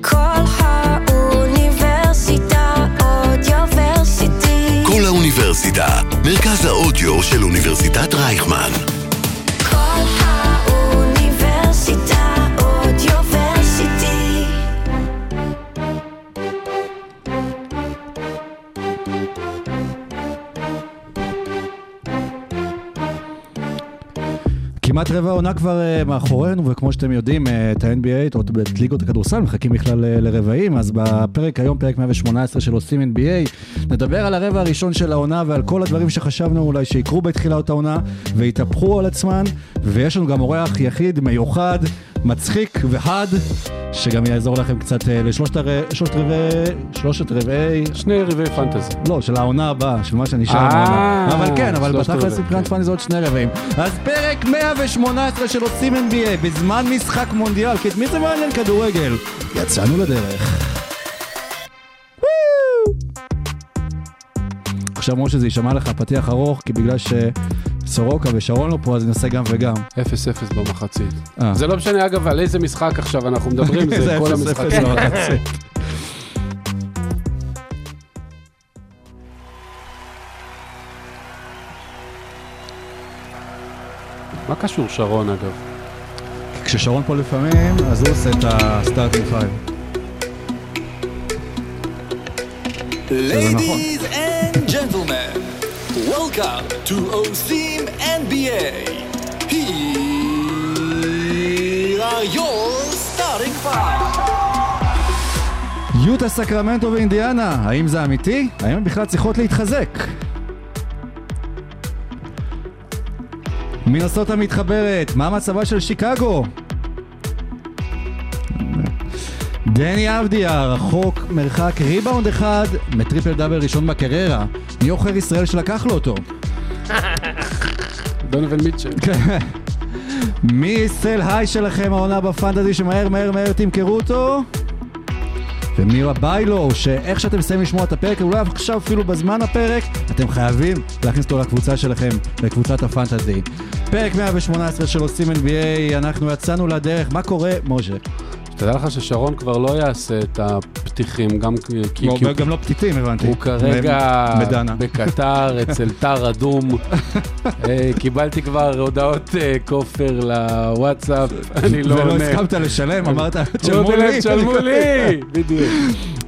כל האוניברסיטה אודיוורסיטי. כל האוניברסיטה, מרכז האודיו של אוניברסיטת רייכמן. כל האוניברסיטה כמעט רבע העונה כבר אה, מאחורינו, וכמו שאתם יודעים, אה, את ה-NBA, או את ליגות הכדורסל, מחכים בכלל אה, לרבעים, אז בפרק היום, פרק 118 של עושים NBA, נדבר על הרבע הראשון של העונה ועל כל הדברים שחשבנו אולי שיקרו בתחילת העונה, והתהפכו על עצמן, ויש לנו גם אורח יחיד, מיוחד, מצחיק וחד, שגם יעזור לכם קצת אה, לשלושת רבעי, שלושת רבעי, שני רבעי פנטזי. לא, של העונה הבאה, של מה שנשאר אה, מהעונה. אבל כן, אבל בתכלס מבחינת כן. פאני זה עוד שני רבעים. אז פרק 118 של עושים NBA, בזמן משחק מונדיאל, כי את מי זה מעניין כדורגל? יצאנו לדרך. עכשיו משה זה יישמע לך פתיח ארוך, כי בגלל שסורוקה ושרון לא פה, אז נעשה גם וגם. 0-0 במחצית. אה. זה לא משנה, אגב, על איזה משחק עכשיו אנחנו מדברים, זה כל 0-0 המשחקים. מה קשור שרון, אגב? כששרון פה לפעמים, אז הוא עושה את ה starting five. And gentlemen, welcome to עושים NBA. Here are your starting five. יוטה סקרמנטו ואינדיאנה, האם זה אמיתי? האם הן בכלל צריכות להתחזק? מנסוטה מתחברת, מה מצבה של שיקגו? דני אבדיה, רחוק מרחק ריבאונד אחד מטריפל דאבל ראשון בקריירה. מי עוכר ישראל שלקח לו אותו? דונובל מיטשל. מי סל היי שלכם העונה בפנטזי שמהר מהר מהר תמכרו אותו? ומי הביילו, שאיך שאתם מסיימים לשמוע את הפרק, אולי עכשיו אפילו בזמן הפרק, אתם חייבים להכניס אותו לקבוצה שלכם, לקבוצת הפנטזי. פרק 118 של עושים NBA, אנחנו יצאנו לדרך, מה קורה, משה? תדע לך ששרון כבר לא יעשה את הפתיחים, גם כי הוא גם לא פתיתים, הבנתי. הוא כרגע. בקטר אצל טר אדום. אה, קיבלתי כבר הודעות אה, כופר לוואטסאפ, אני לא ולא עונה. הסכמת לשלם, אמרת, תשלמו לי. תשלמו לי! בדיוק.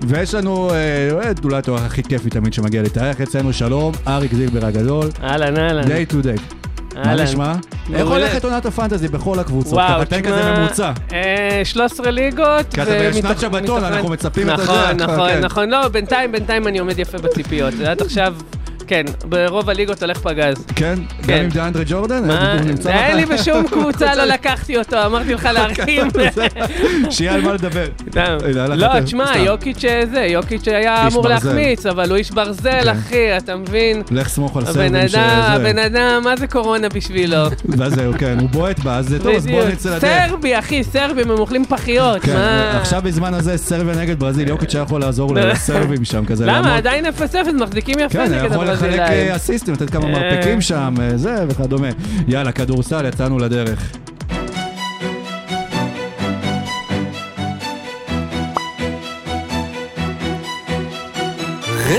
ויש לנו אה, את אולי התואר הכי כיפי תמיד שמגיע להתארח אצלנו, שלום, אריק זילבר הגדול, אהלן, אהלן. day to day. מה. נשמע? איך. הולכת עונת הפנטזי בכל הקבוצות? וואו, ככה תן כזה ממוצע. אה, 13 ליגות. כי אתה בשנת שבתון, אנחנו מצפים, אתה נכון, יודע, נכון, כן. נכון. לא, בינתיים, בינתיים אני עומד יפה בציפיות. עד עכשיו, כן, ברוב הליגות הולך פגז. כן? גם כן. עם דיאנדרי ג'ורדן? מה? אין לי? בשום קבוצה, לא לקחתי אותו, אמרתי לך להרחיב. שיהיה על מה לדבר. הנה, הלך לא, יותר, תשמע. יוקיץ' אה, זה, יוקיץ' היה אמור. להחמיץ, אבל הוא איש ברזל, כן. אחי, אתה מבין? לך סמוך על סרבים שזה. הבן אדם, מה זה קורונה בשבילו? ואז זהו, כן, הוא בועט בה, אז טוב, אז בואו בדיוק. נצא לדרך. סרבי, אחי, סרבים, הם אוכלים פחיות, כן, מה? עכשיו בזמן הזה סרביה נגד ברזיל, יוקיץ' היה יכול לעזור לסרבים שם כזה. למה? עדיין 0-0, מחזיקים יפה נגד יכול לחלק. אה, אסיסטים, לתת כמה אה. מרפקים שם, אה, זה וכדומה. יאללה, כדורסל, יצאנו לדרך.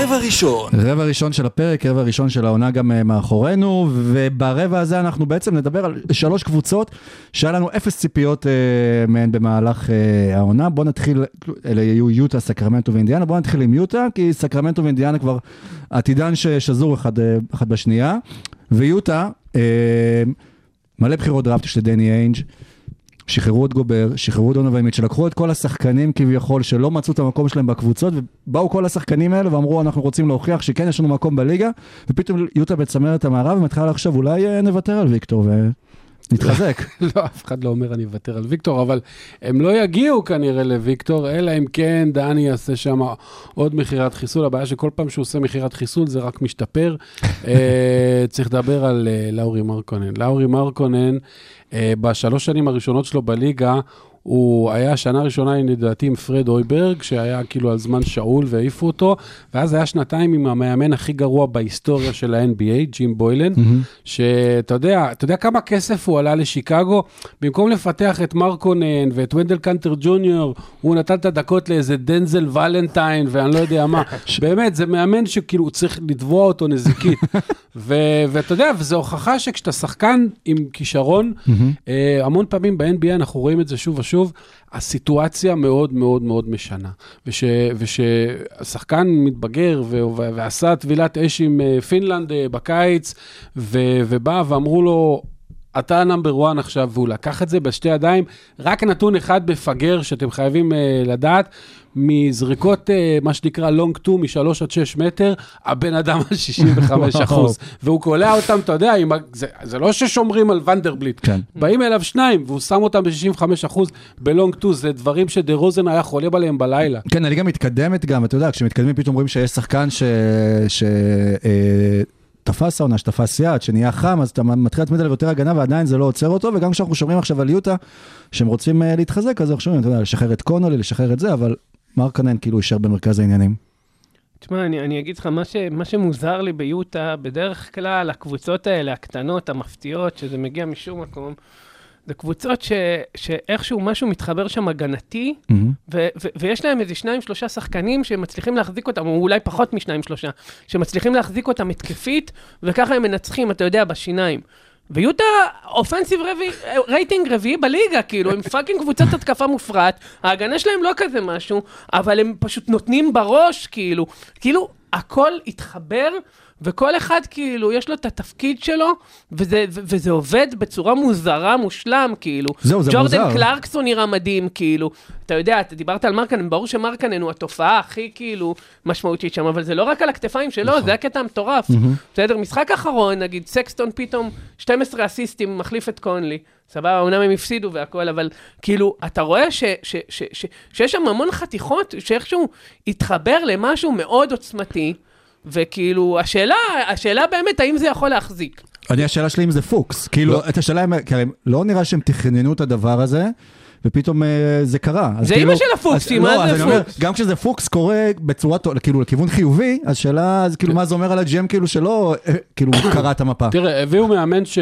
רבע ראשון, רבע ראשון של הפרק, רבע ראשון של העונה גם אה, מאחורינו, וברבע הזה אנחנו בעצם נדבר על שלוש קבוצות שהיה לנו אפס ציפיות אה, מהן במהלך אה, העונה. בואו נתחיל, אלה יהיו יוטה, סקרמנטו ואינדיאנה, בואו נתחיל עם יוטה, כי סקרמנטו ואינדיאנה כבר עתידן ששזור אחד, אה, אחד בשנייה, ויוטה, אה, מלא בחירות דראפט של דני איינג'. שחררו את גובר, שחררו את דונובל מיטשל, לקחו את כל השחקנים כביכול שלא מצאו את המקום שלהם בקבוצות, ובאו כל השחקנים האלה ואמרו אנחנו רוצים להוכיח שכן יש לנו מקום בליגה, ופתאום יוטה בצמרת המערב ומתחילה לחשוב אולי אה, נוותר על ויקטור ונתחזק. לא, אף אחד לא אומר אני אוותר על ויקטור, אבל הם לא יגיעו כנראה לוויקטור, אלא אם כן דני יעשה שם עוד מכירת חיסול. הבעיה שכל פעם שהוא עושה מכירת חיסול זה רק משתפר. אה, צריך לדבר על אה, לאורי מרקונן. לאורי מרקונן, אה, בשלוש שנים הראשונות שלו בליגה, הוא היה שנה ראשונה, לדעתי, עם פרד אויברג, שהיה כאילו על זמן שאול והעיפו אותו, ואז היה שנתיים עם המאמן הכי גרוע בהיסטוריה של ה-NBA, ג'ים בוילן, שאתה יודע, אתה יודע כמה כסף הוא עלה לשיקגו? במקום לפתח את מרקונן ואת ונדל קנטר ג'וניור, הוא נתן את הדקות לאיזה דנזל ולנטיין ואני לא יודע מה. באמת, זה מאמן שכאילו צריך לתבוע אותו נזיקית. ו- ואתה יודע, וזו הוכחה שכשאתה שחקן עם כישרון, אה, המון פעמים ב-NBA אנחנו רואים את זה שוב ושוב, הסיטואציה מאוד מאוד מאוד משנה. וש- מתבגר ו- ו- ועשה טבילת אש עם אה, פינלנד אה, בקיץ, ו- ובא ואמרו לו, אתה number 1 עכשיו, והוא לקח את זה בשתי ידיים. רק נתון אחד מפגר שאתם חייבים uh, לדעת, מזריקות, uh, מה שנקרא לונג 2, מ-3 עד 6 מטר, הבן אדם על 65 אחוז. והוא קולע אותם, אתה יודע, עם, זה, זה לא ששומרים על ונדרבליט. כן. באים אליו שניים, והוא שם אותם ב-65 אחוז בלונג 2, זה דברים שדה רוזן היה חולם עליהם בלילה. כן, הליגה מתקדמת גם, אתה יודע, כשמתקדמים פתאום רואים שיש שחקן ש... ש... תפס העונה, שתפס יד, שנהיה חם, אז אתה מתחיל להתמיד עליו יותר הגנה ועדיין זה לא עוצר אותו, וגם כשאנחנו שומרים עכשיו על יוטה, שהם רוצים אה, להתחזק, אז אנחנו שומעים, אתה יודע, לשחרר את קונולי, לשחרר את זה, אבל מרקנן כאילו יישאר במרכז העניינים. תשמע, אני, אני אגיד לך, מה, ש, מה שמוזר לי ביוטה, בדרך כלל הקבוצות האלה, הקטנות, המפתיעות, שזה מגיע משום מקום, זה קבוצות ש, שאיכשהו משהו מתחבר שם הגנתי, ו- ו- ויש להם איזה שניים, שלושה שחקנים שמצליחים להחזיק אותם, או אולי פחות משניים, שלושה, שמצליחים להחזיק אותם התקפית, וככה הם מנצחים, אתה יודע, בשיניים. ויוטה offensive רביעי, רייטינג רביעי בליגה, כאילו, הם fucking קבוצת התקפה מופרעת, ההגנה שלהם לא כזה משהו, אבל הם פשוט נותנים בראש, כאילו, כאילו, הכל התחבר, וכל אחד כאילו, יש לו את התפקיד שלו, וזה, ו- וזה עובד בצורה מוזרה, מושלם, כאילו. זהו, זה ג'ורדן מוזר. קלרקסון נראה מדהים, כאילו. אתה יודע, אתה דיברת על מרקנן, ברור שמרקנן הוא התופעה הכי כאילו משמעותית שם, אבל זה לא רק על הכתפיים שלו, נכון. זה הקטע המטורף. בסדר, משחק אחרון, נגיד, סקסטון פתאום 12 אסיסטים, מחליף את קונלי. סבבה, אומנם הם הפסידו והכל, אבל כאילו, אתה רואה ש, ש, ש, ש, שיש שם המון חתיכות שאיכשהו התחבר למשהו מאוד עוצמתי, וכאילו, השאלה, השאלה באמת, האם זה יכול להחזיק? אני, השאלה שלי אם זה פוקס. כאילו, את השאלה, כי לא נראה שהם תכננו את הדבר הזה, ופתאום אה, זה קרה. זה כאילו- אמא של הפוקסים, אז- מה לא, זה פוקס? גם כשזה פוקס קורה בצורה, כאילו, לכיוון חיובי, אז שאלה, אז כאילו, מה זה אומר על ה GM, כאילו, שלא, אה, כאילו, קרא את המפה. תראה, הביאו מאמן ש...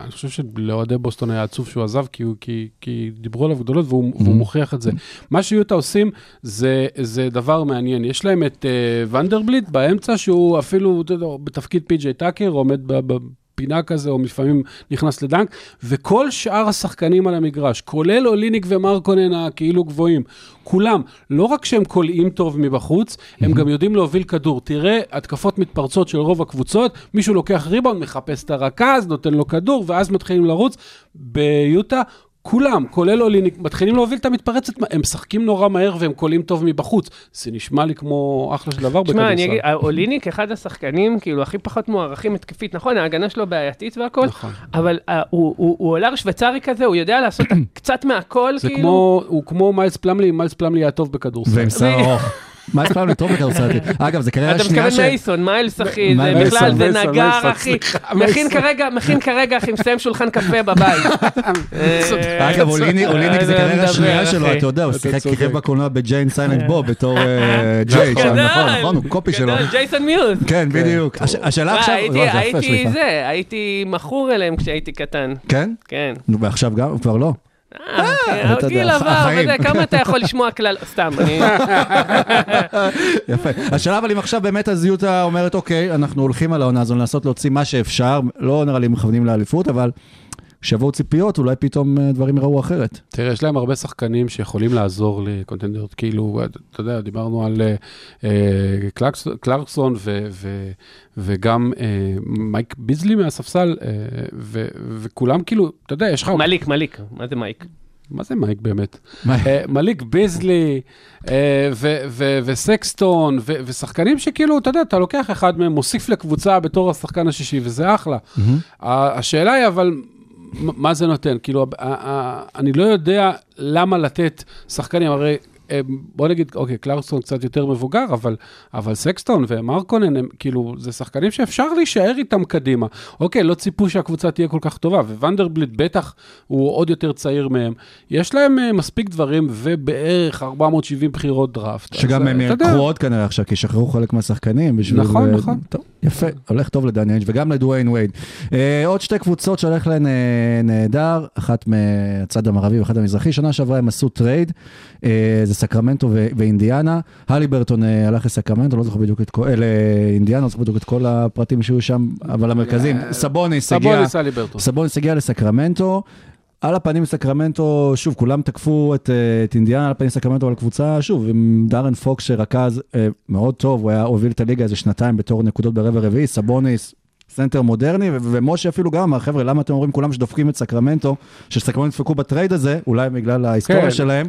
אני חושב שלאוהדי בוסטון היה עצוב שהוא עזב, כי, הוא, כי, כי דיברו עליו גדולות והוא, והוא מוכיח את זה. מה שיוטה עושים זה, זה דבר מעניין. יש להם את אה, ונדרבליט באמצע, שהוא אפילו, אתה יודע, בתפקיד פי.ג'יי טאקר, עומד ב... ב פינה כזה, או לפעמים נכנס לדנק, וכל שאר השחקנים על המגרש, כולל אוליניק ומרקנן הכאילו גבוהים, כולם, לא רק שהם קולעים טוב מבחוץ, הם גם יודעים להוביל כדור. תראה, התקפות מתפרצות של רוב הקבוצות, מישהו לוקח ריבאונד, מחפש את הרכז, נותן לו כדור, ואז מתחילים לרוץ. ביוטה, כולם, כולל אוליניק, מתחילים להוביל את המתפרצת, הם משחקים נורא מהר והם קולים טוב מבחוץ. זה נשמע לי כמו אחלה של דבר תשמע, אני בכדורסל. אגיד, אוליניק אחד השחקנים, כאילו, הכי פחות מוערכים התקפית, נכון, ההגנה שלו בעייתית והכל, נכון. אבל אה, הוא- הוא הוא עולר שוויצרי כזה, הוא יודע לעשות קצת מהכל, זה כאילו. כמו, הוא כמו מיילס פלמלי, מיילס פלמלי היה טוב בכדורסל. ועם שיער. ארוך. מה יש פעם לטוב בכדורסל? אגב, זה קריירה אתה שנייה מתכוון ש... מייסון, מיילס אחי, זה בכלל, זה נגר אחי, מכין. כרגע, מכין כרגע אחי, מסיים שולחן קפה בבית. אגב, אוליני- אוליניק זה אה, קריירה שנייה. שלו, אתה יודע, הוא אתה שיחק. כיכב בקולנוע בג'יין סיילנט בוב בתור אה, ג'יי גדול, נכון, נכון, הוא קופי שלו. ג'ייסון מיוז. כן, בדיוק. הש- השאלה עכשיו... הייתי- לא, זה הייתי מכור אליהם כשהייתי קטן. כן? כן. ועכשיו גם? כבר לא. אה, כן, אתה יודע, גיל עבר, כמה אתה יכול לשמוע כלל, סתם, אני... יפה. השאלה אבל אם עכשיו באמת אז יוטה אומרת, אוקיי, אנחנו הולכים על העונה הזו לנסות להוציא מה שאפשר, לא נראה לי מכוונים לאליפות, אבל כשיבואו ציפיות, אולי פתאום אה, דברים יראו אחרת. תראה, יש להם הרבה שחקנים שיכולים לעזור לקונטנדריות, כאילו, אתה יודע, דיברנו על אה, אה, קלקס, קלרקסון ו, ו, וגם אה, מייק ביזלי מהספסל, אה, ו, וכולם כאילו, אתה יודע, יש לך... מליק, מליק, מה זה מייק? מה זה מייק באמת? אה, מליק ביזלי אה, ו- ו- וסקסטון ושחקנים שכאילו, אתה יודע, אתה לוקח אחד מהם, מוסיף לקבוצה בתור השחקן השישי, וזה אחלה. השאלה היא אבל, מה זה נותן? כאילו, אני לא יודע למה לתת שחקנים, הרי הם, בוא נגיד, אוקיי, קלרסון קצת יותר מבוגר, אבל, אבל סקסטון ומרקונן, הם כאילו, זה שחקנים שאפשר להישאר איתם קדימה. אוקיי, לא ציפו שהקבוצה תהיה כל כך טובה, וונדרבליט בטח הוא עוד יותר צעיר מהם. יש להם אה, מספיק דברים, ובערך 470 בחירות דראפט. שגם אז, הם אה, יקחו עוד כנראה עכשיו, כי ישחררו חלק מהשחקנים. בשביל- נכון, אה, נכון. טוב, יפה, הולך טוב לדני איינג' וגם לדוויין וייד. אה, עוד שתי קבוצות שהולך להן אה, נהדר, אחת מהצד המערבי ואחת המזרחי. שנה שעברה הם עשו טרייד, אה, זה סקרמנטו ו- ואינדיאנה. הליברטון אה, הלך לסקרמנטו, לא זוכר בדיוק את כל, אה, לאינדיאנה, לא זוכר בדיוק את כל הפרטים שהיו שם, אבל המרכזים, סבוניס הגיע. סבוניס ברטון. סבוניס הגיע לסקרמנטו. על הפנים סקרמנטו, שוב, כולם תקפו את, אה, את אינדיאנה על הפנים סקרמנטו, אבל קבוצה, שוב, עם דיארון פוקס שרכז אה, מאוד טוב, הוא היה הוביל את הליגה איזה שנתיים בתור נקודות ברבע רביעי, סבוניס, סנטר מודרני, ו- ומשה אפילו גם אמר, חבר'ה, למה אתם אומרים כולם שדופקים את סקרמנטו, שסקרמנטו דפקו בטרייד הזה, אולי בגלל ההיסטוריה כן. שלהם.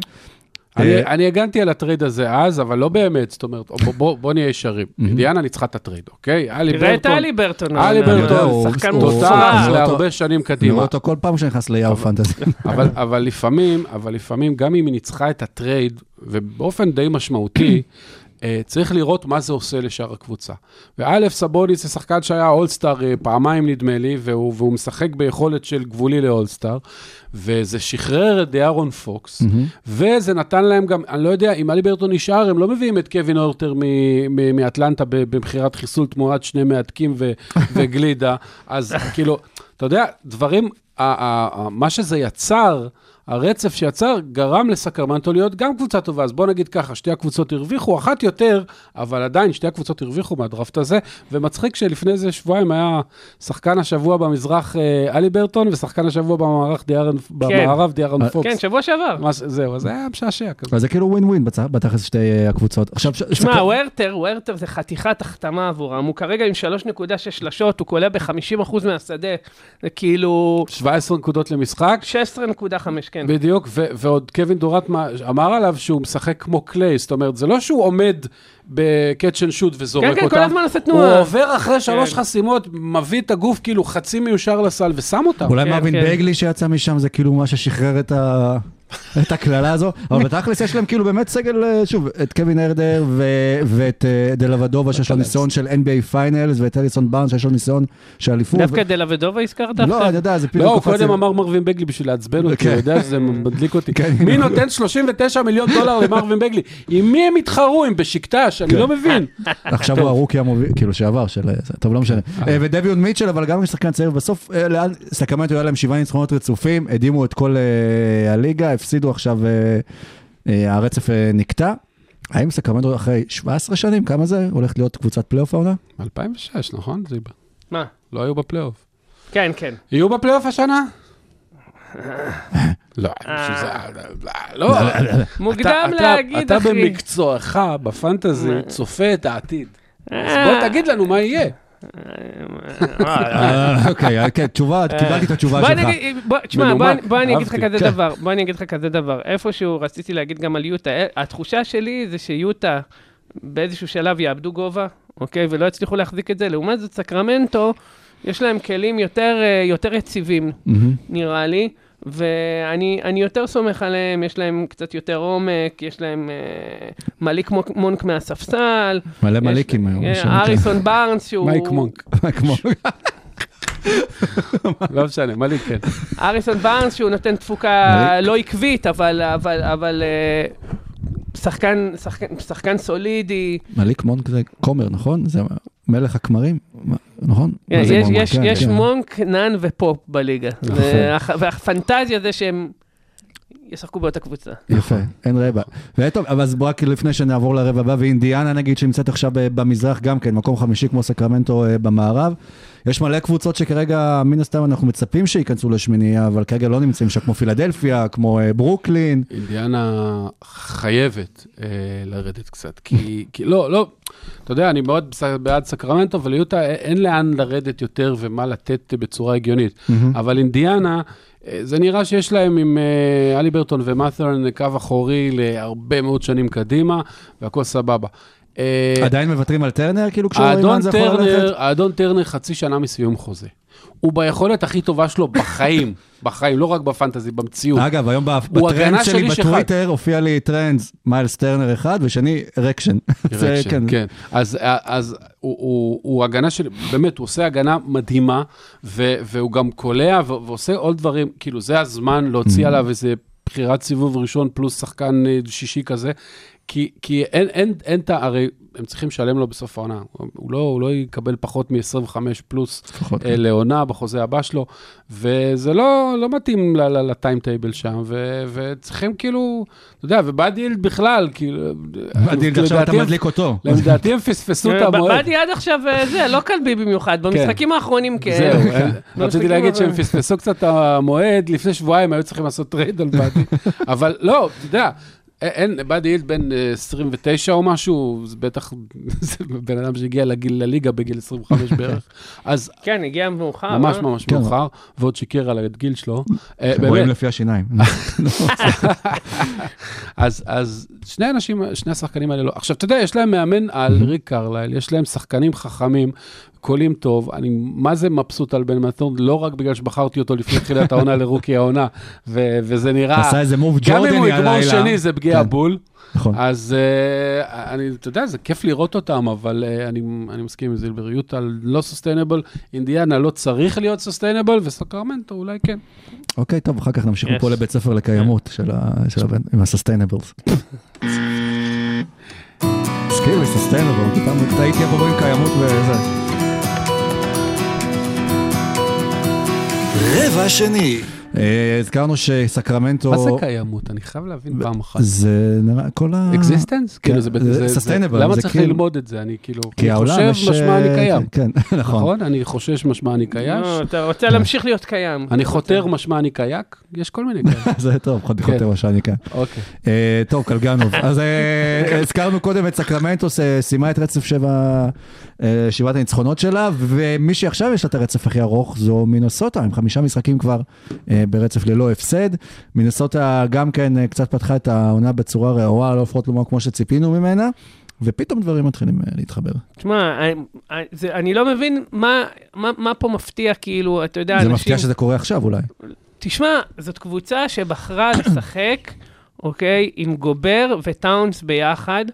אני, אה, אני הגנתי על הטרייד הזה אז, אבל לא באמת, זאת אומרת, בוא, נהיה ישרים. אינדיאנה ניצחה את הטרייד, אוקיי? אלי תראה את ברטון, הליברטון. הליברטון, שחקן מופרע. להרבה שנים נראה קדימה. אותו כל פעם שנכנס ליאו פנטזי. אבל, אבל לפעמים, אבל לפעמים, גם אם היא ניצחה את הטרייד, ובאופן די משמעותי, צריך לראות מה זה עושה לשאר הקבוצה. וא', סבוניס זה שחקן שהיה אולסטאר אה, פעמיים נדמה לי, והוא, והוא משחק ביכולת של גבולי לאולסטאר, וזה שחרר את דיארון פוקס, וזה נתן להם גם, אני לא יודע, אם הליברטון נשאר, הם לא מביאים את קווין הרטר מ- מ- מאטלנטה במכירת חיסול תמורת שני מהדקים ו- וגלידה, אז כאילו, אתה יודע, דברים, מה שזה יצר, הרצף שיצר גרם לסקרמנטו להיות גם קבוצה טובה. אז בוא נגיד ככה, שתי הקבוצות הרוויחו, אחת יותר, אבל עדיין שתי הקבוצות הרוויחו מהדראפט הזה, ומצחיק שלפני איזה שבועיים היה שחקן השבוע במזרח אה, אלי ברטון, ושחקן השבוע במערך דיארן, במערב דיארן פוקס. כן, שבוע שעבר. מה זהו, אז זה היה משעשע כזה. אז זה כאילו ווין ווין בתכלס שתי אה, הקבוצות. עכשיו, ש- שמע, סקר- וורטר, וורטר זה חתיכת החתמה עבורם. הוא כרגע עם 3.6 שלשות, הוא קולע ב-50% מהשדה. זה כאילו 17 נקודות למשחק, 16.5, כן. בדיוק, ו- ועוד קווין דוראנט אמר עליו שהוא משחק כמו קליי, זאת אומרת, זה לא שהוא עומד ב catch and shoot וזורק כן, כן, אותה. כל הזמן עושה הוא תנועה. עובר אחרי שלוש כן. חסימות, מביא את הגוף כאילו חצי מיושר לסל ושם אותה. אולי כן, מרווין כן. באגלי שיצא משם זה כאילו מה ששחרר את ה... את הקללה הזו, אבל בתכלס יש להם כאילו באמת סגל, אה, שוב, את קווין הרטר ו- ואת אה, דלוודובה שיש לו ניסיון של NBA Finals ואת הריסון בארנס שיש לו ניסיון של אליפות. דווקא דלוודובה הזכרת לא? אני יודע, זה פתאום לא, קודם. אמר מרווין באגלי בשביל לעצבן אותי, כן. הוא יודע שזה מדליק אותי. כן. מי נותן 39 מיליון דולר למרווין באגלי? עם מי הם יתחרו? עם בשיקטש? אני כן. לא מבין. עכשיו הוא הרוקי המוביל, כאילו שעבר, של... זה- טוב, לא משנה. אה, ודביון מיטשל, אבל גם כשחקן צעיר, בסוף, אה, לאן, סקרמנטו היה להם שבעה ניצחונות רצופים, הדהימו את כל אה, הליגה, הפסידו עכשיו, אה, אה, הרצף אה, נקטע. האם סקרמנטו אחרי 17 שנים, כמה זה? הולכת להיות קבוצת פלייאוף העונה? 2006, נכון, זיבה? מה? לא היו בפלייאוף. כן, כן. יהיו בפלייאוף השנה? לא, בשביל זה... לא, מוקדם אתה- אתה- להגיד, אתה אחי. במקצועך, בפנטזי, צופה את העתיד. אז בוא תגיד לנו מה יהיה. אה, אוקיי, אה, כן, תשובה, קיבלתי את התשובה בוא שלך. נגיד, בוא, תשמע, בוא, אני אגיד לך. כזה כן. דבר, בוא אני אגיד לך כזה דבר. איפשהו רציתי להגיד גם על יוטה, אה, התחושה שלי זה שיוטה באיזשהו שלב יאבדו גובה, אוקיי? ולא יצליחו להחזיק את זה. לעומת זאת, סקרמנטו, יש להם כלים יותר, אה, יותר יציבים. נראה לי. ואני אני יותר סומך עליהם, יש להם קצת יותר עומק, יש להם אה, מליק מונק- מונק מהספסל. מלא מליקים היום. אה, שם, אריסון בארנס שהוא... מייק מונק. כן. כמו- לא משנה, מה לי כן. אריסון בארנס שהוא נותן תפוקה. לא עקבית, אבל, אבל, אבל אה, שחקן, שחקן, שחקן סולידי. מליק מונק זה כומר, נכון? זה מלך הכמרים, נכון? זה יש, מונק? כן, יש כן. מונק, נאן ופופ בליגה. והפנטזיה זה שהם ישחקו באותה קבוצה. יפה, אין רבע. וטוב, אבל אז רק לפני שנעבור לרבע הבא, ואינדיאנה נגיד שנמצאת עכשיו ב- במזרח גם כן, מקום חמישי כמו סקרמנטו אה, במערב. יש מלא קבוצות שכרגע, מן הסתם אנחנו מצפים שייכנסו לשמינייה, אבל כרגע לא נמצאים שם, כמו פילדלפיה, כמו אה, ברוקלין. אינדיאנה חייבת אה, לרדת קצת, כי, כי לא, לא, אתה יודע, אני מאוד בעד סקרמנטו, אבל ליוטה אה, אין לאן לרדת יותר ומה לתת בצורה הגיונית. אבל אינדיאנה, אה, זה נראה שיש להם עם אה, אלי ברטון ומאת'רן קו אחורי להרבה מאוד שנים קדימה, והכל סבבה. אה, עדיין מוותרים על טרנר, כאילו כשרואים לאן זה יכול ללכת? האדון טרנר חצי שנה מסיום חוזה. הוא ביכולת הכי טובה שלו בחיים, בחיים, לא רק בפנטזי, במציאות. אגב, היום בטרנד שלי. בטוויטר הופיע לי טרנד מיילס טרנר אחד, ושני Direction. זה, Direction, כן. כן. אז, הוא, הגנה של, באמת, הוא עושה הגנה מדהימה, והוא גם קולע ועושה עוד דברים, כאילו, זה הזמן. להוציא עליו איזה בחירת סיבוב ראשון פלוס שחקן אה, שישי כזה, כי, כי אין, אין, אין את ה... הרי הם צריכים לשלם לו בסוף העונה. הוא לא, הוא לא יקבל פחות מ-25 פלוס לפחות, אה, כן. לעונה בחוזה הבא שלו, וזה לא, לא מתאים ל timetable שם, ו, וצריכים כאילו, אתה יודע, ובאדי הילד בכלל, כאילו... עדיל, עכשיו אתה מדליק אותו. לדעתי הם פספסו את המועד. באתי עד עכשיו אה, זה, לא חלבי במיוחד, במשחקים האחרונים כן. זהו, הם- רציתי להגיד שהם. פספסו קצת את המועד, לפני שבועיים היו צריכים לעשות טרייד על באדי, אבל לא, אתה יודע, אין, באדי הילד בן אה, 29 או משהו, זה בטח, זה בן אדם שהגיע לגיל לליגה בגיל 25 בערך, אז כן, הגיע מאוחר. ממש אה? ממש כן. מאוחר, ועוד שיקר על הגיל שלו. אה, רואים לפי השיניים. אז, אז שני אנשים, שני השחקנים האלה לא. עכשיו, אתה יודע, יש להם מאמן על ריק קרלייל, יש להם שחקנים חכמים, קולים טוב, אני מה זה מבסוט על בן מתון, לא רק בגלל שבחרתי אותו לפני תחילת העונה לרוקי העונה, ו- וזה נראה, עשה איזה move גם אם הוא ג'ורדני יגמור הלילה. שני זה פגיעה כן. בול, נכון. אז אה, אני, אתה יודע, זה כיף לראות אותם, אבל אה, אני, אני מסכים עם זילבר, יוטה לא sustainable, אינדיאנה לא צריך להיות sustainable, וסקרמנטו אולי כן. אוקיי, טוב, אחר כך נמשיך Yes. מפה לבית ספר לקיימות של ה- של הבן, עם ה sustainables. לי sustainable, פתאום טעיתי איפה רואים קיימות וזה. רבע שני. אה, הזכרנו שסקרמנטו... מה זה קיימות? אני חייב להבין פעם אחת. זה נראה, כל ה... existence? כן, כאילו זה... זה sustainable, למה צריך כאילו- ללמוד את זה? אני כאילו... כי אני העולם חושב יש... משמע אני קיים. כן, נכון. נכון? אני חושש משמע אני קייש. לא, אתה רוצה להמשיך להיות קיים. אני חותר משמע אני קייק? יש כל מיני כאלה. זה טוב, כן. חוטא מה שאני כאן. אוקיי. אה, טוב, קלגנוב. אז אה, הזכרנו קודם את סקרמנטו, סיימה את רצף שבע, שבעת הניצחונות שלה, ומי שעכשיו יש לה את הרצף הכי ארוך זו מינסוטה, עם חמישה משחקים כבר אה, ברצף ללא הפסד. מינסוטה גם כן אה, קצת פתחה את העונה בצורה רעועה, לא לפחות לא כמו שציפינו ממנה, ופתאום דברים מתחילים אה, להתחבר. תשמע, אני- זה- לא מבין מה- מה מה פה מפתיע, כאילו, אתה יודע, זה אנשים... מפתיע שזה קורה עכשיו אולי. תשמע, זאת קבוצה שבחרה לשחק, אוקיי, עם גובר וטאונס ביחד,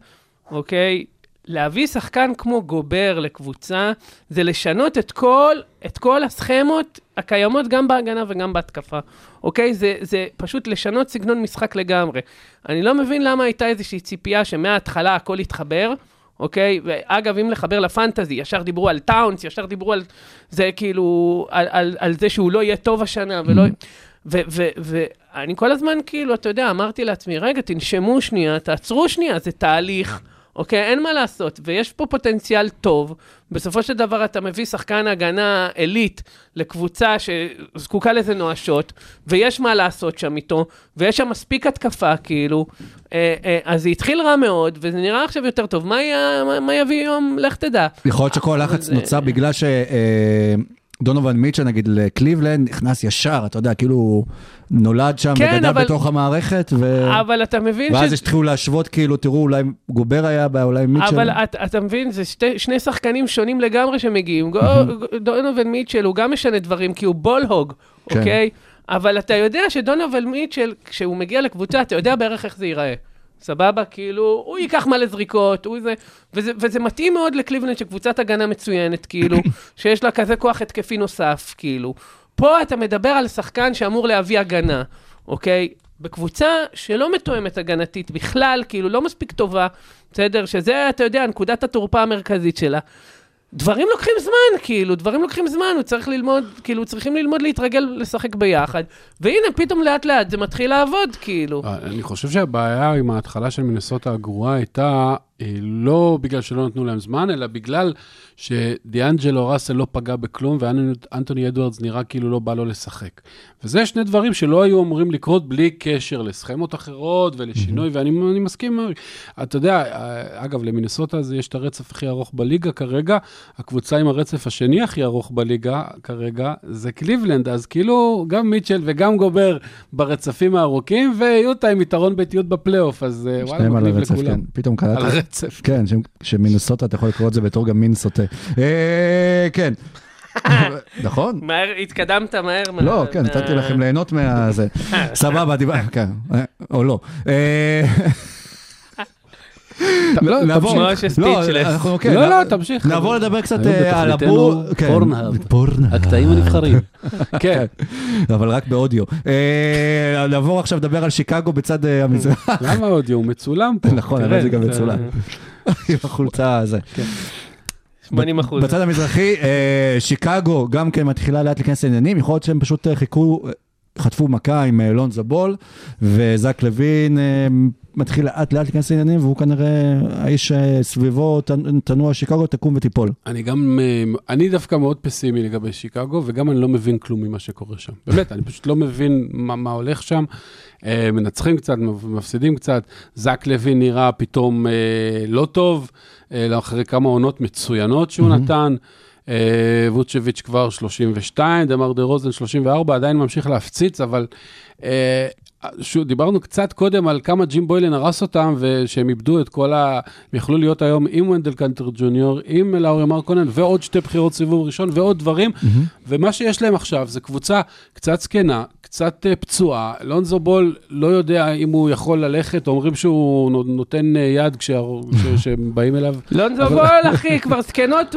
אוקיי? להביא שחקן כמו גובר לקבוצה, זה לשנות את כל, את כל הסכמות הקיימות גם בהגנה וגם בהתקפה, אוקיי? זה, זה פשוט לשנות סגנון משחק לגמרי. אני לא מבין למה הייתה איזושהי ציפייה שמההתחלה הכל יתחבר, אוקיי? ואגב, אם לחבר לפנטזי, ישר דיברו על טאונס, ישר דיברו על זה כאילו, על, על, על זה שהוא לא יהיה טוב השנה, ולא... ואני כל הזמן, כאילו, אתה יודע, אמרתי לעצמי, רגע, תנשמו שנייה, תעצרו שנייה, זה תהליך, אוקיי? אין מה לעשות. ויש פה פוטנציאל טוב. בסופו של דבר אתה מביא שחקן הגנה עילית לקבוצה שזקוקה לזה נואשות, ויש מה לעשות שם איתו, ויש שם מספיק התקפה, כאילו. אה, אה, אז זה התחיל רע מאוד, וזה נראה עכשיו יותר טוב. מה, יהיה, מה, מה יביא יום? לך תדע. יכול להיות שכל הלחץ זה- נוצר בגלל שדונובן מיטשל נגיד לקליבלנד נכנס ישר, אתה יודע, כאילו נולד שם כן, וגדל אבל- בתוך המערכת, ו... אבל אתה מבין ואז התחילו להשוות, כאילו, תראו, אולי גובר היה אולי מיטשל. אבל את, אתה מבין, זה שתי, שני שחקנים שונים לגמרי שמגיעים. דונובל מיטשל הוא גם משנה דברים, כי הוא בולהוג, כן. אוקיי? אבל אתה יודע שדונובל מיטשל, כשהוא מגיע לקבוצה, אתה יודע בערך איך זה ייראה. סבבה? כאילו, הוא ייקח מלא זריקות, הוא זה... וזה, וזה מתאים מאוד לקליבלנד, שקבוצת הגנה מצוינת, כאילו, שיש לה כזה כוח התקפי נוסף, כאילו. פה אתה מדבר על שחקן שאמור להביא הגנה, אוקיי? בקבוצה שלא מתואמת הגנתית בכלל, כאילו, לא מספיק טובה, בסדר? שזה, אתה יודע, נקודת התורפה המרכזית שלה. דברים לוקחים זמן, כאילו, דברים לוקחים זמן, הוא צריך ללמוד, כאילו, צריכים ללמוד להתרגל לשחק ביחד. והנה, פתאום לאט לאט זה מתחיל לעבוד, כאילו. אה, אני חושב שהבעיה עם ההתחלה של מנסוטה הגרועה הייתה לא בגלל שלא נתנו להם זמן, אלא בגלל שדיאנג'לו ראסל לא פגע בכלום, ואנטוני אדוארדס נראה כאילו לא בא לו לשחק. וזה שני דברים שלא היו אמורים לקרות בלי קשר לסכמות אחרות ולשינוי, ואני אני מסכים. אתה יודע, אה, אגב, למינסוטה זה יש את הרצף הכי ארוך בליגה כרגע, הקבוצה עם הרצף השני הכי ארוך בליגה כרגע זה קליבלנד, אז כאילו גם מיטשל וגם גובר ברצפים הארוכים, ויוטה עם יתרון ביתיות בפלייאוף, אז אה, וואלה, מגניב לכולם. כן. פתאום קלטתי. על הרצף. כן, ש- שמנסוטה, אתה יכול לקרוא את זה בתור גם מין סוטה. אה, כן. נכון? מהר, התקדמת מהר. מה- לא, כן, מה- נתתי לכם ליהנות מהזה. סבבה, דיבר, כן, אה, או לא. לא, נעבור-. לא, אנחנו, כן, לא, לא, תמשיך. נעבור לדבר קצת אה, על הבור... כן, פורנהאב. הקטעים הנבחרים. כן. אבל רק באודיו. אה, נעבור עכשיו לדבר על שיקגו בצד אה, המזרח. למה אודיו? הוא מצולם פה. נכון, אבל זה גם מצולם. עם החולצה הזה. 80 אחוז. בצד המזרחי, שיקגו גם כן מתחילה לאט להיכנס לעניינים, יכול להיות שהם פשוט חיכו, חטפו מכה עם לונזו בול, וזק לוין מתחיל לאט לאט להיכנס לעניינים, והוא כנראה האיש אה, סביבו תנ- תנוע שיקגו, תקום ותיפול. אני גם, אה, אני דווקא מאוד פסימי לגבי שיקגו, וגם אני לא מבין כלום ממה שקורה שם. באמת, אני פשוט לא מבין מה, מה הולך שם. אה, מנצחים קצת, מפסידים קצת. זק לוין נראה פתאום לא טוב, אה, אחרי כמה עונות מצוינות שהוא נתן. ווצ'ביץ' כבר 32, דמר דה רוזן 34, עדיין ממשיך להפציץ, אבל שוב, דיברנו קצת קודם על כמה ג'ים בוילן הרס אותם, ושהם איבדו את כל ה... הם יכלו להיות היום עם ונדל קנטר ג'וניור, עם לאורי מרקונן, ועוד שתי בחירות סיבוב ראשון, ועוד דברים, ומה שיש להם עכשיו זה קבוצה קצת זקנה, קצת אה, פצועה, לונזו בול לא יודע אם הוא יכול ללכת, אומרים שהוא נו- נותן אה, יד כשה- כש- כשהם באים אליו. לונזו בול, אחי, כבר זקנות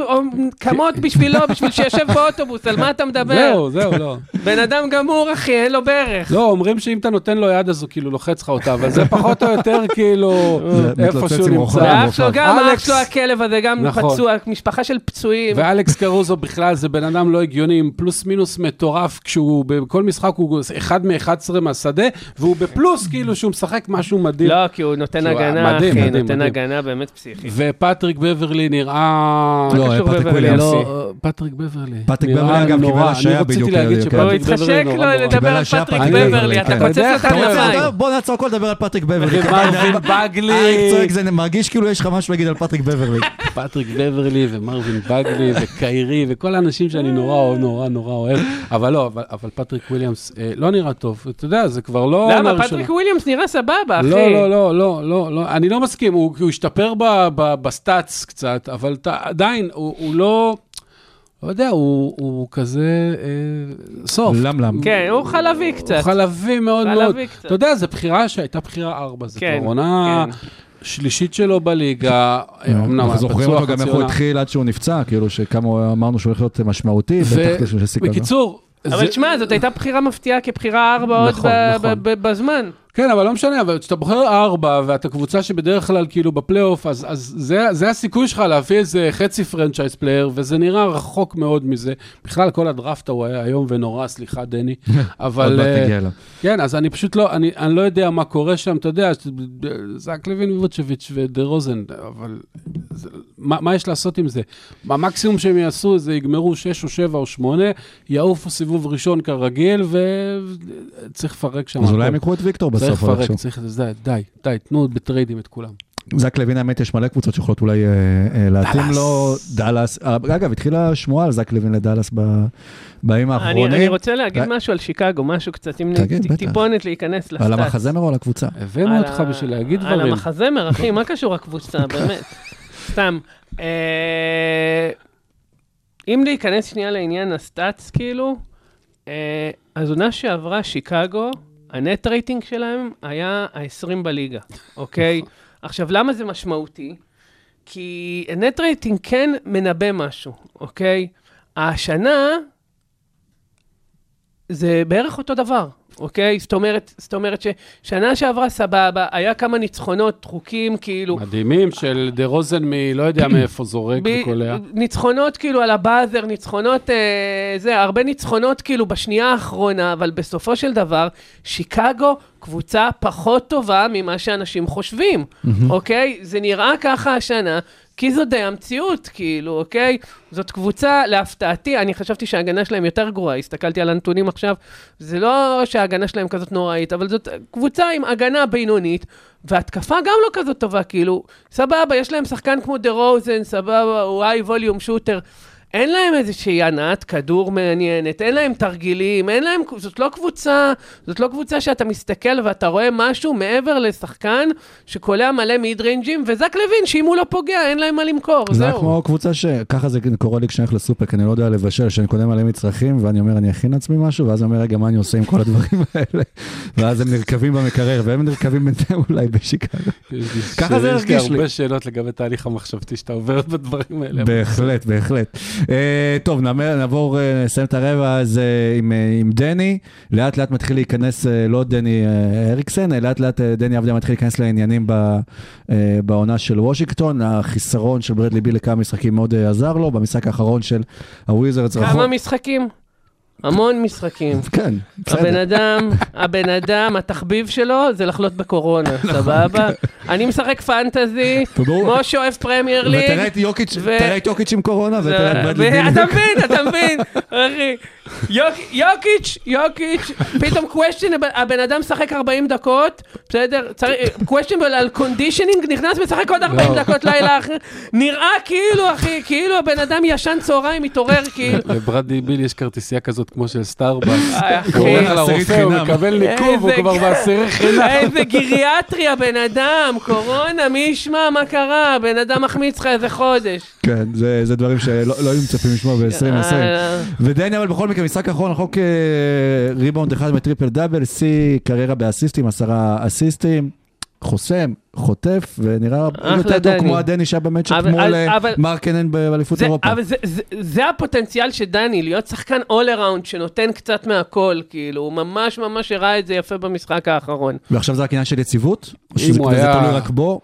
קמות בשבילו, בשביל שישב באוטובוס, על מה אתה מדבר? זהו, זהו, לא. בן אדם גמור, אחי, אין לו ברך. לא, אומרים שאם אתה נותן לו יד אז הוא כאילו לוחץ לך אותה, אבל זה פחות או יותר כאילו זה איפה שהוא. נמצא. ואח שלו גם, אח שלו הכלב הזה גם נכון. פצוע, משפחה של פצועים. ואלכס קרוזו בכלל זה בן אדם לא הגיוני, עם פלוס מינוס מטורף, כשהוא בכל משחק הוא אחד מ-11 מהשדה, והוא בפלוס כאילו שהוא משחק משהו מדהים. לא, כי הוא נותן הגנה, מדהים, אחי, מדהים, נותן מדהים. הגנה באמת פסיכית. ופטריק בברלי נראה... לא, פטריק בברלי? לא, פטריק בברלי. פטריק בברלי, אגב. קיבל השעיה אני רציתי בדיוק, להגיד. הוא שפטריק התחשק בברלי לו נורא נורא. לדבר קיבל על השעיה פטריק פטריק בברלי, אתה כן. הוא הכנפיים. יעשה? בוא נעצור הכל לדבר על פטריק בברלי. ומרווין אריק בגלי. צועק, זה מרגיש כאילו יש לך משהו להגיד על פטריק בברלי. פטריק בברלי ומרווין בגלי וקיירי וכל האנשים שאני נורא נורא נורא אוהב, אבל לא, אבל, אבל פטריק וויליאמס אה, לא נראה טוב, אתה יודע, זה כבר לא... למה? פטריק וויליאמס נראה סבבה, אחי. לא, לא, לא, לא, לא, לא, אני לא מסכים, הוא, הוא השתפר ב, ב, ב stats קצת, אבל ת, עדיין, הוא, הוא לא, לא יודע, הוא, הוא כזה אה, סוף. למלם. כן, הוא חלבי קצת. הוא חלבי מאוד מאוד. חלבי קצת. אתה יודע, זו בחירה שהייתה בחירה ארבע, זו כן, עונה כן. שלישית שלו בליגה, אמנם אנחנו זוכרים אותו גם איך הוא. התחיל עד שהוא נפצע, כאילו שכמה אמרנו שהוא הולך להיות משמעותי. בקיצור, אבל תשמע, זאת הייתה בחירה מפתיעה כבחירה ארבע עוד נכון, נכון. בזמן. כן, אבל לא משנה, אבל כשאתה בוחר ארבע, ואתה קבוצה שבדרך כלל כאילו בפלייאוף, אז, אז זה, זה הסיכוי שלך להביא איזה חצי franchise player, וזה נראה רחוק מאוד מזה. בכלל, כל הדראפט הוא היה איום ונורא, סליחה, דני. עוד אבל... מעט אה, נגיע אליו. כן, אז אני פשוט לא, אני, אני לא יודע מה קורה שם, אתה יודע, זק לוין וווצ'ביץ' ודה רוזן, אבל זה, מה, מה יש לעשות עם זה? המקסימום שהם יעשו זה יגמרו 6 או 7 או 8, יעופו סיבוב ראשון כרגיל, וצריך לפרק שם. אז אולי. הם יקחו את ויקטור צריך בסוף. לפרק, איכשהו. צריך, די, די, די, תנו בטריידים את כולם. זק לוין, האמת, יש מלא קבוצות שיכולות אולי אה, אה, להתאים. לו. דאלאס. אה, אגב, התחילה שמועה על זק לוין לדאלאס בימים אני האחרונים. אני רוצה להגיד אה, משהו על שיקגו, משהו קצת, אם. טיפונת להיכנס על ל stats. המחזמר או על הקבוצה? הבאנו על אותך בשביל להגיד על דברים. המחזמר, אחי, מה קשור הקבוצה, באמת? סתם. אה, אם להיכנס שנייה לעניין ה stats, כאילו, אה, אז עונה שעברה, שיקגו, ה net rating שלהם היה ה-20 בליגה, אוקיי? עכשיו, למה זה משמעותי? כי ה net rating כן מנבא משהו, אוקיי? השנה זה בערך אותו דבר, אוקיי? זאת אומרת, זאת אומרת ששנה שעברה סבבה, היה כמה ניצחונות דחוקים, כאילו, מדהימים של דה רוזן מלא יודע מאיפה זורק וקולע. ניצחונות כאילו על הבאזר, ניצחונות, אה, זה, הרבה ניצחונות כאילו בשנייה האחרונה, אבל בסופו של דבר, שיקגו קבוצה פחות טובה ממה שאנשים חושבים, אוקיי? זה נראה ככה השנה. כי זו די המציאות, כאילו, אוקיי? זאת קבוצה, להפתעתי, אני חשבתי שההגנה שלהם יותר גרועה, הסתכלתי על הנתונים עכשיו, זה לא שההגנה שלהם כזאת נוראית, אבל זאת קבוצה עם הגנה בינונית, והתקפה גם לא כזאת טובה, כאילו, סבבה, יש להם שחקן כמו דה רוזן, סבבה, הוא היי ווליום שוטר. אין להם איזושהי הנעת כדור מעניינת, אין להם תרגילים, אין להם, זאת לא קבוצה, זאת לא קבוצה שאתה מסתכל ואתה רואה משהו מעבר לשחקן שקולע מלא מיד ריינג'ים, וזק לוין, שאם הוא לא פוגע, אין להם מה למכור, זה היה זהו. כמו קבוצה שככה זה קורה לי כשאני הולך לסופר, כי אני לא יודע לבשל, שאני קונה מלא מצרכים, ואני אומר, אני אכין לעצמי משהו, ואז אני אומר, רגע, מה אני עושה עם כל הדברים האלה? ואז הם נרקבים במקרר, והם נרקבים בינתיים אולי בשיקגו. ככה זה יש לי הרגיש לי. הרבה שאלות לגבי תהליך המחשבתי שאתה עובר בדברים האלה. בהחלט, בהחלט. אה, טוב, נעבור- אה, נסיים את הרבע הזה עם, אה, עם דני. לאט לאט מתחיל להיכנס, לא דני אריקסן, לאט לאט דני עבדיה מתחיל להיכנס לעניינים ב- בעונה של וושינגטון. החיסרון של ברדלי ביל לכמה משחקים מאוד עזר לו. במשחק האחרון של הוויזרדס כמה משחקים? המון משחקים. כן, הבן בסדר. אדם, הבן אדם, התחביב שלו זה לחלות בקורונה, סבבה? אני משחק פנטזי. משה אוהב פרמייר ליג. ותראה את יוקיץ', ו- תראה את יוקיץ' עם קורונה, ותראה את ברדלי ביל. אתה מבין, אתה מבין, אחי. יוק- יוקיץ', יוקיץ', פתאום questionable, הבן אדם משחק 40 דקות, בסדר? questionable על conditioning, נכנס ומשחק עוד 40 לא. דקות לילה אחר. נראה כאילו, אחי, כאילו הבן אדם ישן צהריים, מתעורר כאילו. לברדי ביל יש כרטיסייה כזאת כמו של סטארבקס. אה, הוא. הולך לרופא, הוא. מקבל ניקוב, הוא כבר בעשירי חינם. איזה גריאטרי הבן אדם, קורונה, מי ישמע מה קרה? בן אדם מחמיץ לך איזה חודש. כן, זה זה דברים שלא לא היו מצפים לשמוע ב-2020. יאללה. ודני אבל בכל מקרה, משחק אחרון, חוק אה, ריבאונד אחד בטריפל דאבל, שיא קריירה באסיסטים, עשרה אסיסטים, חוסם, חוטף, ונראה יותר טוב דני. כמו הדני שהיה במצ'אפ מול אבל- מרקנן באליפות זה, אירופה. אבל זה, זה, זה הפוטנציאל של דני, להיות שחקן all around שנותן קצת מהכל, כאילו, הוא ממש ממש הראה את זה יפה במשחק האחרון. ועכשיו זה רק עניין של יציבות? או אם שזה הוא היה- תלוי רק בו?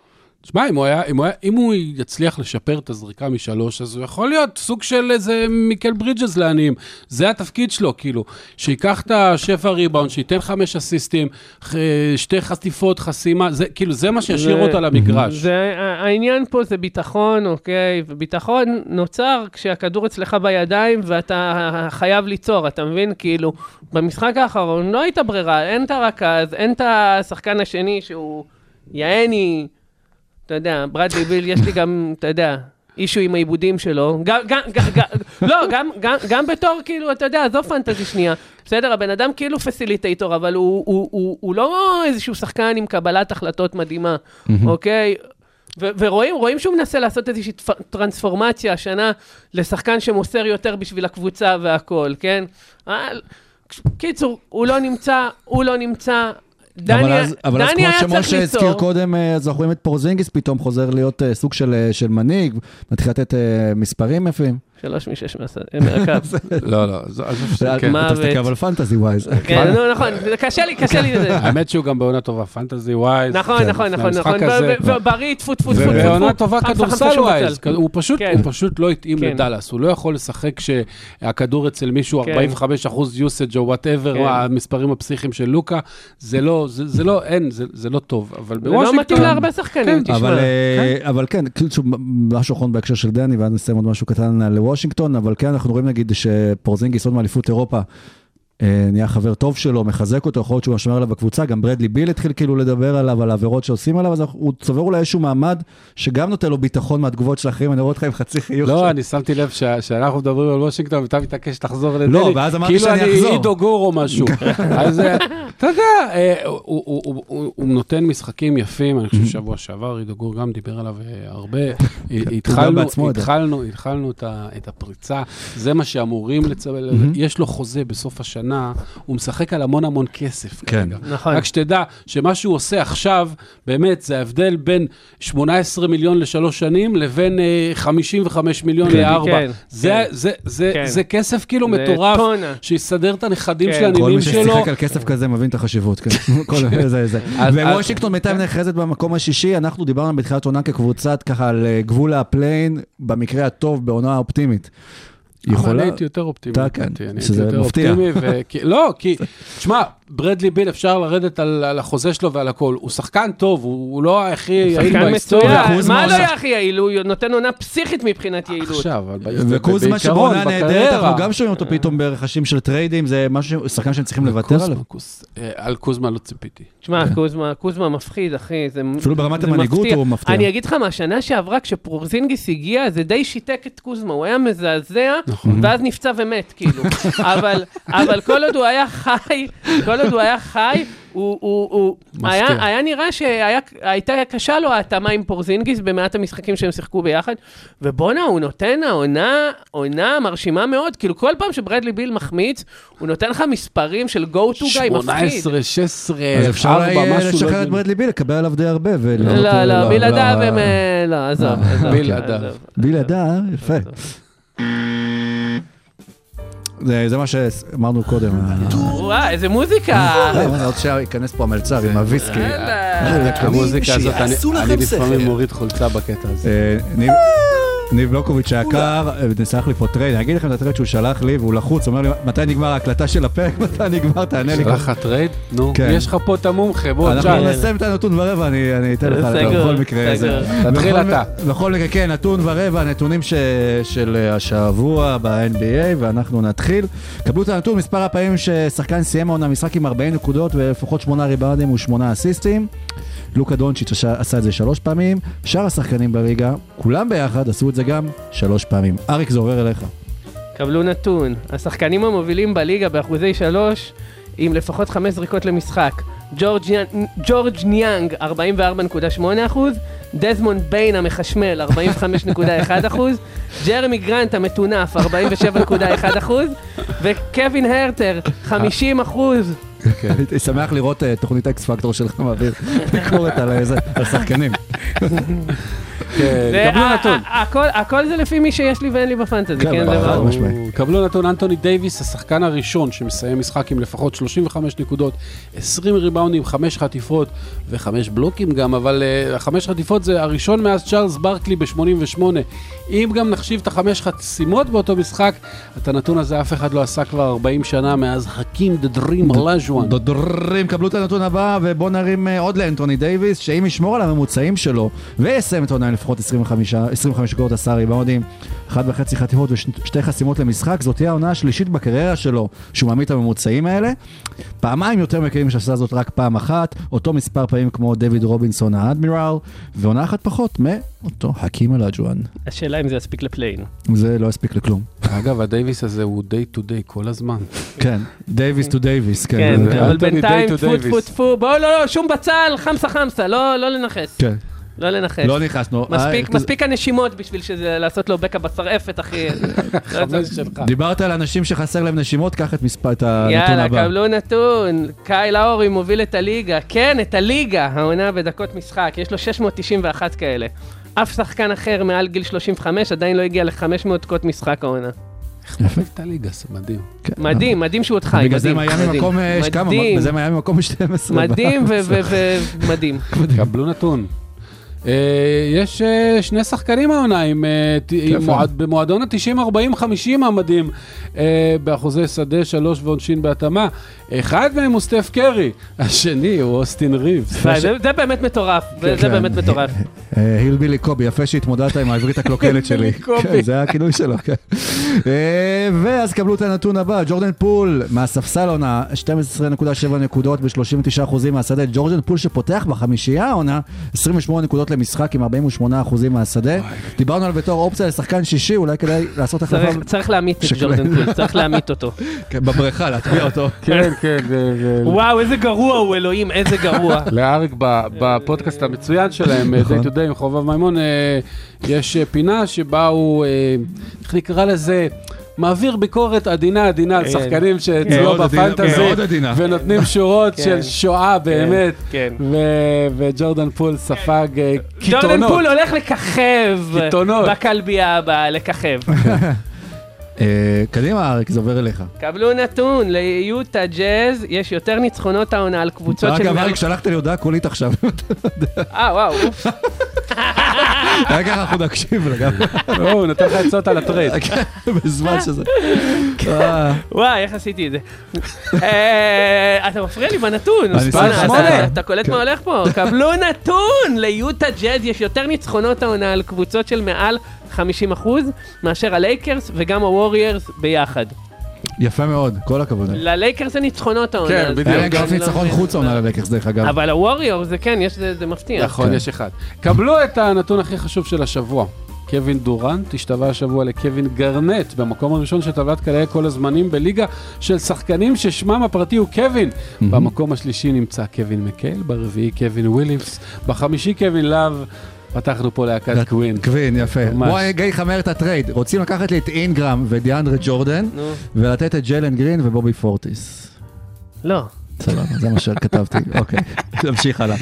תשמע, אם הוא היה, אם הוא היה, אם הוא יצליח לשפר את הזריקה משלוש, אז הוא יכול להיות סוג של איזה מיקל ברידג'ס לעניים. זה התפקיד שלו, כאילו, שייקח את השפע ריבאונד, שייתן חמש אסיסטים, שתי חטיפות, חסימה, זה, כאילו, זה מה שישאיר זה- אותו למגרש. זה, העניין פה זה ביטחון, אוקיי? וביטחון נוצר כשהכדור אצלך בידיים ואתה חייב ליצור, אתה מבין? כאילו, במשחק האחרון לא הייתה ברירה, אין את הרכז, אין את השחקן השני שהוא יעני, אתה יודע, ברדלי ביל, יש לי גם, אתה יודע, אישו עם העיבודים שלו. גם, גם, גם, לא, גם, גם, גם בתור, כאילו, אתה יודע, עזוב פנטזי שנייה. בסדר, הבן אדם כאילו פסיליטייטור, אבל הוא, הוא, הוא, הוא לא איזשהו שחקן עם קבלת החלטות מדהימה, אוקיי? ו- ורואים רואים שהוא מנסה לעשות איזושהי טרנספורמציה השנה לשחקן שמוסר יותר בשביל הקבוצה והכול, כן? אבל- קיצור, הוא לא נמצא, הוא לא נמצא. דני, אבל אז, אבל אז דני כמו היה צריך שמשה הזכיר. קודם, אה, אז אנחנו רואים את פורזינגיס פתאום חוזר להיות אה, סוג של, אה, של מנהיג, מתחיל לתת אה, מספרים יפים. שלוש משש מהס- מהקו. לא, לא, אז כן. אתה. מסתכל אבל fantasy wise. כן, נו, נכון, זה קשה לי, קשה לי לזה. האמת שהוא גם בעונה טובה, fantasy wise. נכון, כן, נכון, נכון, נכון, ובריא, טפו, טפו, טפו, טפו. ובעונה טובה כדורסל wise. הוא פשוט, כן. לא התאים כן. לדאלאס, הוא לא יכול לשחק כשהכדור אצל מישהו כן. 45 אחוז usage או whatever, כן. המספרים הפסיכיים של לוקה, זה לא, זה לא, אין, זה לא טוב, אבל זה לא בוושינגטון... מתאים להרבה שחקנים, כן, תשמע. אבל, אה, כן, כאילו משהו אחרון בהקשר של דני, ואז נסיים עוד משהו קטן על וושינגטון, אבל כן, אנחנו רואים נגיד שפורזינגיס עוד מאליפות אירופה, נהיה חבר טוב שלו, מחזק אותו, יכול להיות שהוא שומר עליו בקבוצה, גם ברדלי ביל התחיל כאילו לדבר עליו, על העבירות שעושים עליו, אז הוא צובר אולי איזשהו מעמד, שגם נותן לו ביטחון מהתגובות של האחרים, אני רואה אותך עם חצי חיוך. לא. אני שמתי לב שאנחנו מדברים על וושינגטון, ואתה מתעקש שתחזור לדני. לא, ואז אמרתי שאני כאילו אחזור. אני עידו גור או משהו. אז אה, אתה יודע, אה, הוא- נותן משחקים יפים, אני חושב שבוע שעבר עידו גור גם דיבר עליו אה, הרבה. התחלנו, את הפריצה, זה מה שאמורים לצבל, יש לו חוזה בסוף השנה, הוא משחק על המון המון כסף. כן. כרגע. נכון. רק שתדע שמה שהוא עושה עכשיו, באמת, זה ההבדל בין 18 מיליון לשלוש שנים לבין אה, 55 מיליון כן, לארבע. כן, זה, כן. זה, זה, כן. זה כסף כאילו זה מטורף, טונה. שיסדר את הנכדים כן. של כל הנינים מי שלו. ששיחק על כסף כזה מבין את החשיבות, כן. כל זה, זה. אז- ווושינגטון בינתיים נחרזת במקום השישי, אנחנו דיברנו בתחילת עונה כקבוצת ככה על אה, גבול ה play-in, במקרה הטוב, בעונה אופטימית. יכולה... אני הייתי יותר אופטימי. אתה כן, שזה מפתיע. לא, כי, תשמע, ברדלי ביל אפשר לרדת על החוזה שלו ועל הכל. הוא שחקן טוב, הוא לא הכי יעיל בהיסטוריה. וקוזמה מה לא יהיה הכי יעיל? הוא נותן עונה פסיכית מבחינת יעילות. עכשיו, אבל ב- וקוזמה בעיקרון, שבעונה נהדרת, בקריירה. אנחנו גם שומעים אותו פתאום ברחשים של טריידים, זה משהו, שחקן שהם צריכים לוותר עליו. אה, על קוזמה לא ציפיתי. תשמע, קוזמה, קוזמה מפחיד, אחי. זה, אפילו ברמת המנהיגות מפתיע. הוא מפתיע. אני אגיד לך מה, שנה שעברה, כשפורזינגיס הגיע, זה די שיתק את קוזמה, הוא היה מזעזע, נכון. ואז נפצע ומת, כאילו. אבל, אבל כל עוד הוא היה חי, כל עוד הוא היה חי, הוא, הוא, הוא. היה, היה נראה שהייתה קשה לו ההתאמה עם פורזינגיס במעט המשחקים שהם שיחקו ביחד, ובואנה, הוא נותן העונה, עונה מרשימה מאוד, כאילו כל פעם שברדלי ביל מחמיץ, הוא נותן לך מספרים של go to guy מפחיד. 18, 16, אז אפשר 4, אולי משהו. לשחרר לא את ברדלי ביל, לקבל עליו די הרבה. לא, לא, בלעדיו. הם... אה, לא, עזוב, עזוב. בלעדיו. בלעדיו, יפה. זה מה שאמרנו קודם. וואי, איזה מוזיקה. אה, אני עוד שנייה ייכנס פה המלצר עם הוויסקי. יאללה. המוזיקה הזאת, אני- לפעמים. מוריד חולצה בקטע הזה. ניב- בלוקוביץ' היקר, אה, ניסח לי פה טרייד, אני אגיד לכם את הטרייד שהוא שלח לי והוא לחוץ, הוא אומר לי, מתי נגמר ההקלטה של הפרק, מתי נגמר, תענה לי. שלח לך טרייד? נו, כן. יש לך פה את המומחה, בוא, אנחנו תשאל. נסיים את הנתון ורבע, אני אני אתן לך בכל מקרה. תתחיל אתה. בכל מקרה, כן, נתון ורבע, נתונים ש- של השבוע ב-NBA, ואנחנו נתחיל. קבלו את הנתון, מספר הפעמים ששחקן סיים העונה משחק עם 40 נקודות ולפחות 8 ריבאונדים ושמונה אסיסטים. לוקה דונצ'יץ' עשה- עשה את זה שלוש פעמים, שאר השחקנים בליגה, כולם ביחד עשו את זה גם שלוש פעמים. אריק, זה עובר אליך. קבלו נתון. השחקנים המובילים בליגה באחוזי שלוש, עם לפחות חמש זריקות למשחק. ג'ורג' ניאנג- ג'ורג' ניאנג, 44.8 אחוז. דזמונד ביין המחשמל, 45.1 אחוז. ג'רמי גרנט המטונף, 47.1 אחוז. וקווין הרטר, 50 אחוז. הייתי שמח לראות אה, תוכנית אקס פקטור שלך מעביר ביקורת על איזה, כן, זה- קבלו נתון. הכל- זה לפי מי שיש לי ואין לי בפנטזי, כן, כן, זה ברור. קבלו נתון אנטוני דייוויס, השחקן הראשון שמסיים משחק עם לפחות 35 נקודות, 20 ריבאונדים, 5 חטיפות ו-5 בלוקים גם, אבל uh, החמש חטיפות זה הראשון מאז צ'ארלס ברקלי ב-88. אם גם נחשיב את החמש חסימות באותו משחק, את הנתון הזה אף אחד לא עשה כבר 40 שנה מאז חכים דה דרים אלאז'ואן. דודרים, קבלו את הנתון הבא, ובואו נרים אה, עוד לאנטוני דייוויס, שאם ישמור על הממוצעים שלו, ויסיים את העונה עם לפחות 25 25 נקודות, 10 ריבאונדים, אחת וחצי חטיפות ושתי חסימות למשחק, זאת תהיה העונה השלישית בקריירה שלו, שהוא מעמיד את הממוצעים האלה. פעמיים יותר מקרים שעשה זאת רק פעם אחת, אותו מספר פעמים כמו דויד רובינסון האדמירל, ועונה אחת פחות מאותו חכים אלאג'ואן. השאלה אם זה יספיק ל play-in. זה לא יספיק לכלום. אגב, הדייוויס הזה הוא day to day כל הזמן. כן, דייוויס to דייוויס, כן, כן. אבל בינתיים, טפו טפו טפו. טפו, בואו, לא, לא, שום בצל, חמסה חמסה, לא לא לנחס. כן, לא לנחס. לא ניחסנו. מספיק, אה, מספיק הנשימות בשביל שזה, לעשות לו בקע בסרעפת, אחי. דיברת על אנשים שחסר להם נשימות, קח את מספר, את הנתון יאללה, הבא. קבלו נתון. קייל האורי מוביל את הליגה. כן, את הליגה, העונה בדקות משחק. יש לו 691 כאלה. אף שחקן אחר מעל גיל 35 עדיין לא הגיע ל-500 דקות משחק העונה. יפה. את הליגה, זה מדהים. כן. מדהים, מדהים שהוא עוד חי, בגלל זה מדהים, מיאמי מדהים. מקום, אה, יש כמה, מדהים, בזה מיאמי מקום 12. מדהים ומדהים. קבלו נתון. אה, יש אה, שני שחקנים העונה עם, אה, עם. מועד- במועדון ה-90-40-50 המדהים באחוזי שדה, שלוש ועונשין בהתאמה. אחד מהם הוא סטף קרי, השני הוא אוסטין ריבס. זה זה באמת מטורף, זה כן. באמת מטורף. הילבילי קובי, יפה שהתמודדת עם העברית הקלוקלת שלי. קובי. כן, זה הכינוי שלו, כן. ואז קבלו את הנתון הבא, ג'ורדן פול מהספסל עונה, 12.7 נקודות ב-39% מהשדה. ג'ורדן פול שפותח בחמישייה העונה, 28 נקודות למשחק עם 48% מהשדה. דיברנו על בתור אופציה לשחקן שישי, אולי כדאי לעשות החלפה צריך- צריך להמית את. ג'ורדן פול, צריך להמית אותו. כן, בבריכה, להטביע אותו. כן, כן, זה- וואו, איזה גרוע הוא, אלוהים, איזה גרוע. לאריק ב- בפודקאסט המצוין שלהם. Day to Day עם חובב מימון, אה, יש אה, פינה שבה הוא, אה, איך נקרא לזה? מעביר ביקורת עדינה עדינה על כן. שחקנים שאצלו בפנטזי. ונותנים שורות כן. של שואה באמת, כן. ו- וג'ורדן פול ספג אה, ג'ורדן קיתונות. פול הולך לככב. בכלבייה הבאה, לככב. אה, קדימה, אריק, זה עובר אליך. קבלו נתון, ליוטה ג'אז יש יותר ניצחונות העונה על קבוצות של... אגב, אריק, שלחת לי הודעה קולית עכשיו. אה, וואו, אוף. רגע, אנחנו נקשיב לא, הוא נותן לך עצות על הטרייד. בזמן שזה. אה, וואי, איך עשיתי את זה? אה, אתה מפריע לי בנתון. אתה- קולט מה הולך פה? קבלו נתון! ליוטה ג'אז יש יותר ניצחונות העונה על קבוצות של מעל 50% מאשר הלייקרס וגם הווריירס ביחד. יפה מאוד, כל הכבוד. ללייקרס זה ניצחונות העונה. כן, בדיוק. היה גם לא ניצחון. חוץ עונה ללקרס דרך אגב. אבל הווריורס זה כן, יש- זה זה מפתיע. נכון, כן. יש אחד. קבלו את הנתון הכי חשוב של השבוע. קווין דורנט השתווה השבוע לקווין גרנט במקום הראשון של טבלת קלעי כל הזמנים בליגה של שחקנים ששמם הפרטי הוא קווין. במקום השלישי נמצא קווין מקייל, ברביעי קווין וויליאמס, בחמישי קווין לאב. פתחנו פה להקת קווין. קווין, יפה. ממש. בוא גיא חמר את הטרייד. רוצים לקחת לי את אינגרם ודיאנדרה ג'ורדן, נו, ולתת את ג'לן גרין ובובי פורטיס. לא. סבבה, זה מה שכתבתי, אוקיי. נמשיך הלאה.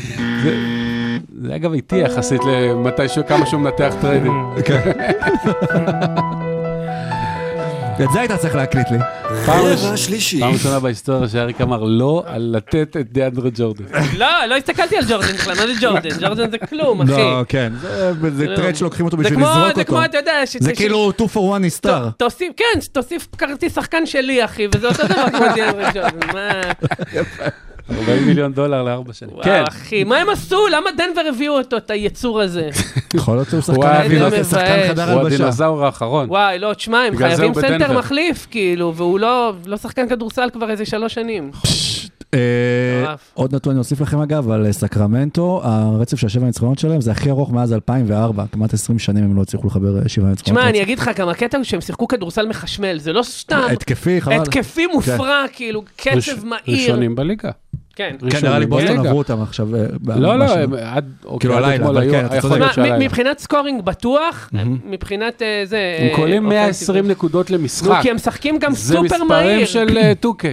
זה אגב איטי יחסית למתי שהוא, כמה שהוא מנתח טריידים. את זה היית צריך להקליט לי. פעם ראשונה בהיסטוריה שאריק אמר לא על לתת את דיאנדרה ג'ורדן. לא, לא הסתכלתי על ג'ורדן בכלל, מה זה ג'ורדן? ג'ורדן זה כלום, אחי. לא, כן, זה- זה. טרייד שלוקחים אותו זה בשביל לזרוק זה אותו. כמו, אתה יודע, זה כאילו 2 for 1 נסתר. תוסיף, כן, תוסיף כרטיס שחקן שלי, אחי, וזה אותו דבר כמו דיאנדרה ג'ורדן. מה... 40 מיליון דולר לארבע שנים. וואו, כן, אחי, מה הם עשו? למה דנבר הביאו אותו, את היצור הזה? יכול להיות שהוא הוא שחקן חדר הוא הלבשה. הדינוזאור האחרון. וואי, לא, תשמע, הם חייבים הוא סנטר. מחליף, כאילו, והוא לא לא שחקן כדורסל כבר איזה שלוש שנים. אה. עוד נתון אני אוסיף לכם אגב, על אה, סקרמנטו, הרצף של השבע ניצחונות שלהם זה הכי ארוך מאז 2004, כמעט 20 שנים הם לא הצליחו לחבר אה, שבעה ניצחונות. תשמע, אני אגיד לך, גם הקטע הוא שהם שיחקו כדורסל מחשמל, זה לא סתם התקפי, חבל. התקפי מופרע, כאילו, ראש- קצב מהיר. ראשונים בליגה. כן. כן, נראה לי בוסטון. עברו אותם עכשיו. אה, לא, לא. הם עד... אוקיי, כאילו הלילה, אבל כן, אתה צודק. מבחינת scoring בטוח, מבחינת אה, זה... הם אה, קולים אופנסיב. 120 נקודות למשחק. כי הם משחקים גם זה סופר מספרים מהיר. של אה, 2K.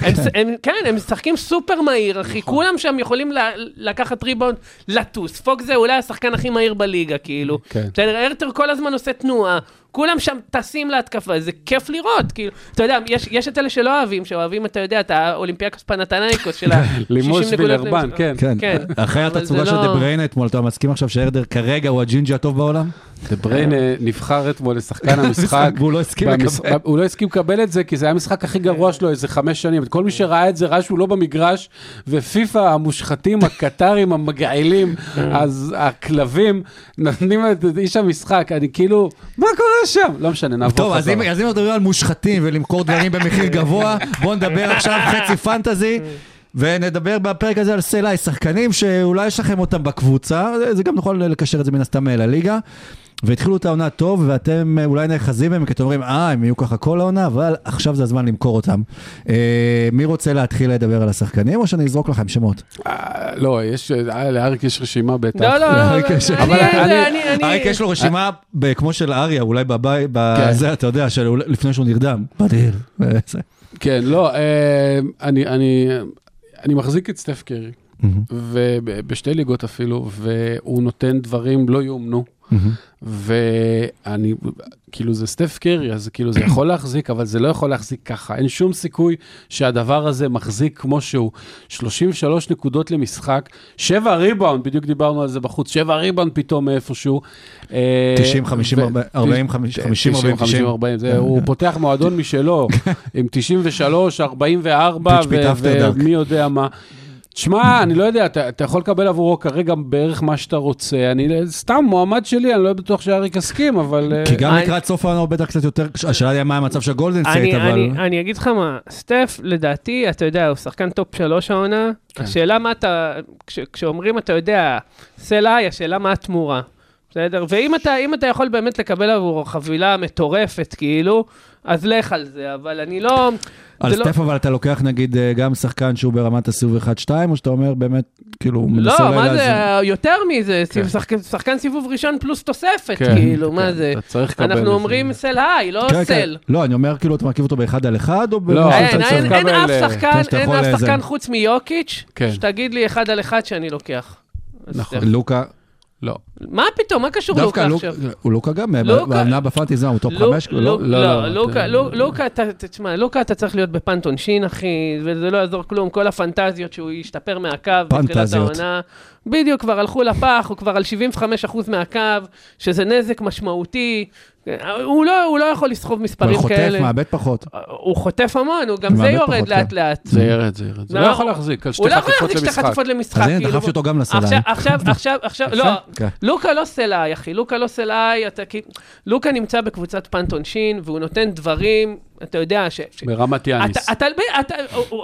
הם, הם, כן, הם משחקים סופר מהיר, אחי. כולם שם יכולים לקחת ריבאונד, לטוס. פוקס זה אולי השחקן הכי מהיר בליגה, כאילו. כן. בסדר, הרטר כל הזמן עושה תנועה. כולם שם טסים להתקפה, זה כיף לראות, כאילו, אתה יודע, יש, יש את אלה שלא אוהבים, שאוהבים, אתה יודע, את האולימפיאקוס פנאתינייקוס של ה-60 לימוס נקודות. כן. כן, כן, אחרי התצוגה של לא- דה בריינה אתמול, אתה מסכים עכשיו שהרטר כרגע הוא הג'ינג'י הטוב בעולם? דה בריין אה, נבחר אתמול לשחקן המשחק. והוא לא הסכים לקבל. הוא לא הסכים לקבל את זה, כי זה היה המשחק הכי גרוע שלו איזה חמש שנים. כל מי שראה את זה ראה שהוא לא במגרש, ופיפ"א המושחתים, הקטארים, המגעילים, אז הכלבים, נותנים את איש המשחק. אני כאילו, מה קורה שם? לא משנה, נעבור טוב, אז אם מדברים על מושחתים ולמכור דברים במחיר גבוה, בואו נדבר עכשיו חצי פנטזי. ונדבר בפרק הזה על סלעי, שחקנים שאולי יש לכם אותם בקבוצה, זה גם נכון לקשר את זה מן הסתם לליגה. והתחילו את העונה טוב, ואתם אה, אולי נאחזים בהם, כי אתם אומרים, אה, הם יהיו ככה כל העונה, אבל עכשיו זה הזמן למכור אותם. אה, מי רוצה להתחיל לדבר על השחקנים, או שאני אזרוק לכם שמות? אה, לא, יש, אה, לאריק יש רשימה בטח. לא, לא, לא, אריק לא, יש- אני- אבל אני- אני- אני- אריק יש לו רשימה ב- כמו של אריה, אולי בבית, כן. בזה, אתה יודע, של אולי- לפני שהוא נרדם. וזה. כן, לא, אה, אני, אני, אני מחזיק את סטף קרי, ובשתי ליגות אפילו, והוא נותן דברים לא יאומנו. ואני, כאילו זה סטף קרי, אז כאילו זה יכול להחזיק, אבל זה לא יכול להחזיק ככה. אין שום סיכוי שהדבר הזה מחזיק כמו שהוא. 33 נקודות למשחק, 7 ריבאונד, בדיוק דיברנו על זה בחוץ, 7 ריבאונד פתאום מאיפשהו. אה, 90, 50, ו- 40, 50, 50, 40, 50, 40, זה, הוא פותח מועדון משלו, עם 93, 44, Pitch beat after dark. ומי יודע מה. תשמע, אני לא יודע, אתה, אתה יכול לקבל עבורו כרגע בערך מה שאתה רוצה. אני סתם מועמד שלי, אני לא בטוח שאריק יסכים, אבל... אה, כי גם אני- לקראת סוף העונה הוא בטח קצת יותר, השאלה היא מה המצב של גולדן סטייט, אני, אבל... אני, אני אגיד לך מה, סטף, לדעתי, אתה יודע, הוא שחקן טופ שלוש העונה. כן. השאלה מה אתה, כש, כשאומרים, אתה יודע, סלעי, השאלה מה התמורה. בסדר? ואם אתה, אם אתה יכול באמת לקבל עבורו חבילה מטורפת, כאילו, אז לך על זה, אבל אני לא... על זה לא- סטף אבל אתה לוקח נגיד אה, גם שחקן שהוא ברמת הסיבוב 1-2, או שאתה אומר באמת, כאילו, הוא מנסה לא, מה לאזן. זה, יותר מזה, כן. שחקן, שחקן סיבוב ראשון פלוס תוספת, כן, כאילו, מה כן, זה? אתה צריך לקבל אנחנו זה. אומרים סל היי, לא כן, כן. סל. לא, אני אומר כאילו, אתה מרכיב אותו באחד על אחד, או... לא, אין, אין? אין לקבל, אף אה, שחקן, אין אף. שחקן חוץ מיוקיץ', כן. שתגיד לי אחד על אחד שאני לוקח. נכון. לוקה, לא. מה פתאום, מה קשור דווקא לוקה עכשיו? הוא לוקה גם, לוקה- בעונה בפאנטי זה הוא טופ לו- 5, לו- לא? לא, לא, לא, לוקה, אתה- תשמע, לוקה אתה צריך להיות בפנטון שין, אחי, וזה לא יעזור כלום, כל הפנטזיות שהוא ישתפר מהקו פנטזיות. בדיוק, כבר הלכו לפח, הוא כבר על 75% מהקו, שזה נזק משמעותי. הוא לא, הוא לא יכול לסחוב מספרים הוא חוטף, כאלה. מאבד פחות. הוא חוטף המון, הוא גם הוא זה יורד פחות, לאט כן. לאט. זה ירד, זה ירד. זה לא, לא יכול הוא- להחזיק על שתי הוא לא יכול חטיפות להחזיק שתי למשחק. חטיפות למשחק. אז הנה, כאילו. דחפתי אותו גם. עכשיו, עכשיו, עכשיו, עכשיו, לא, כן. לוקה לא סלעי, אחי, לוקה לא סלעי, אתה כאילו, לוקה נמצא בקבוצת פאנט עונשין, והוא נותן דברים, אתה יודע, ש... ברמת יאניס. אתה,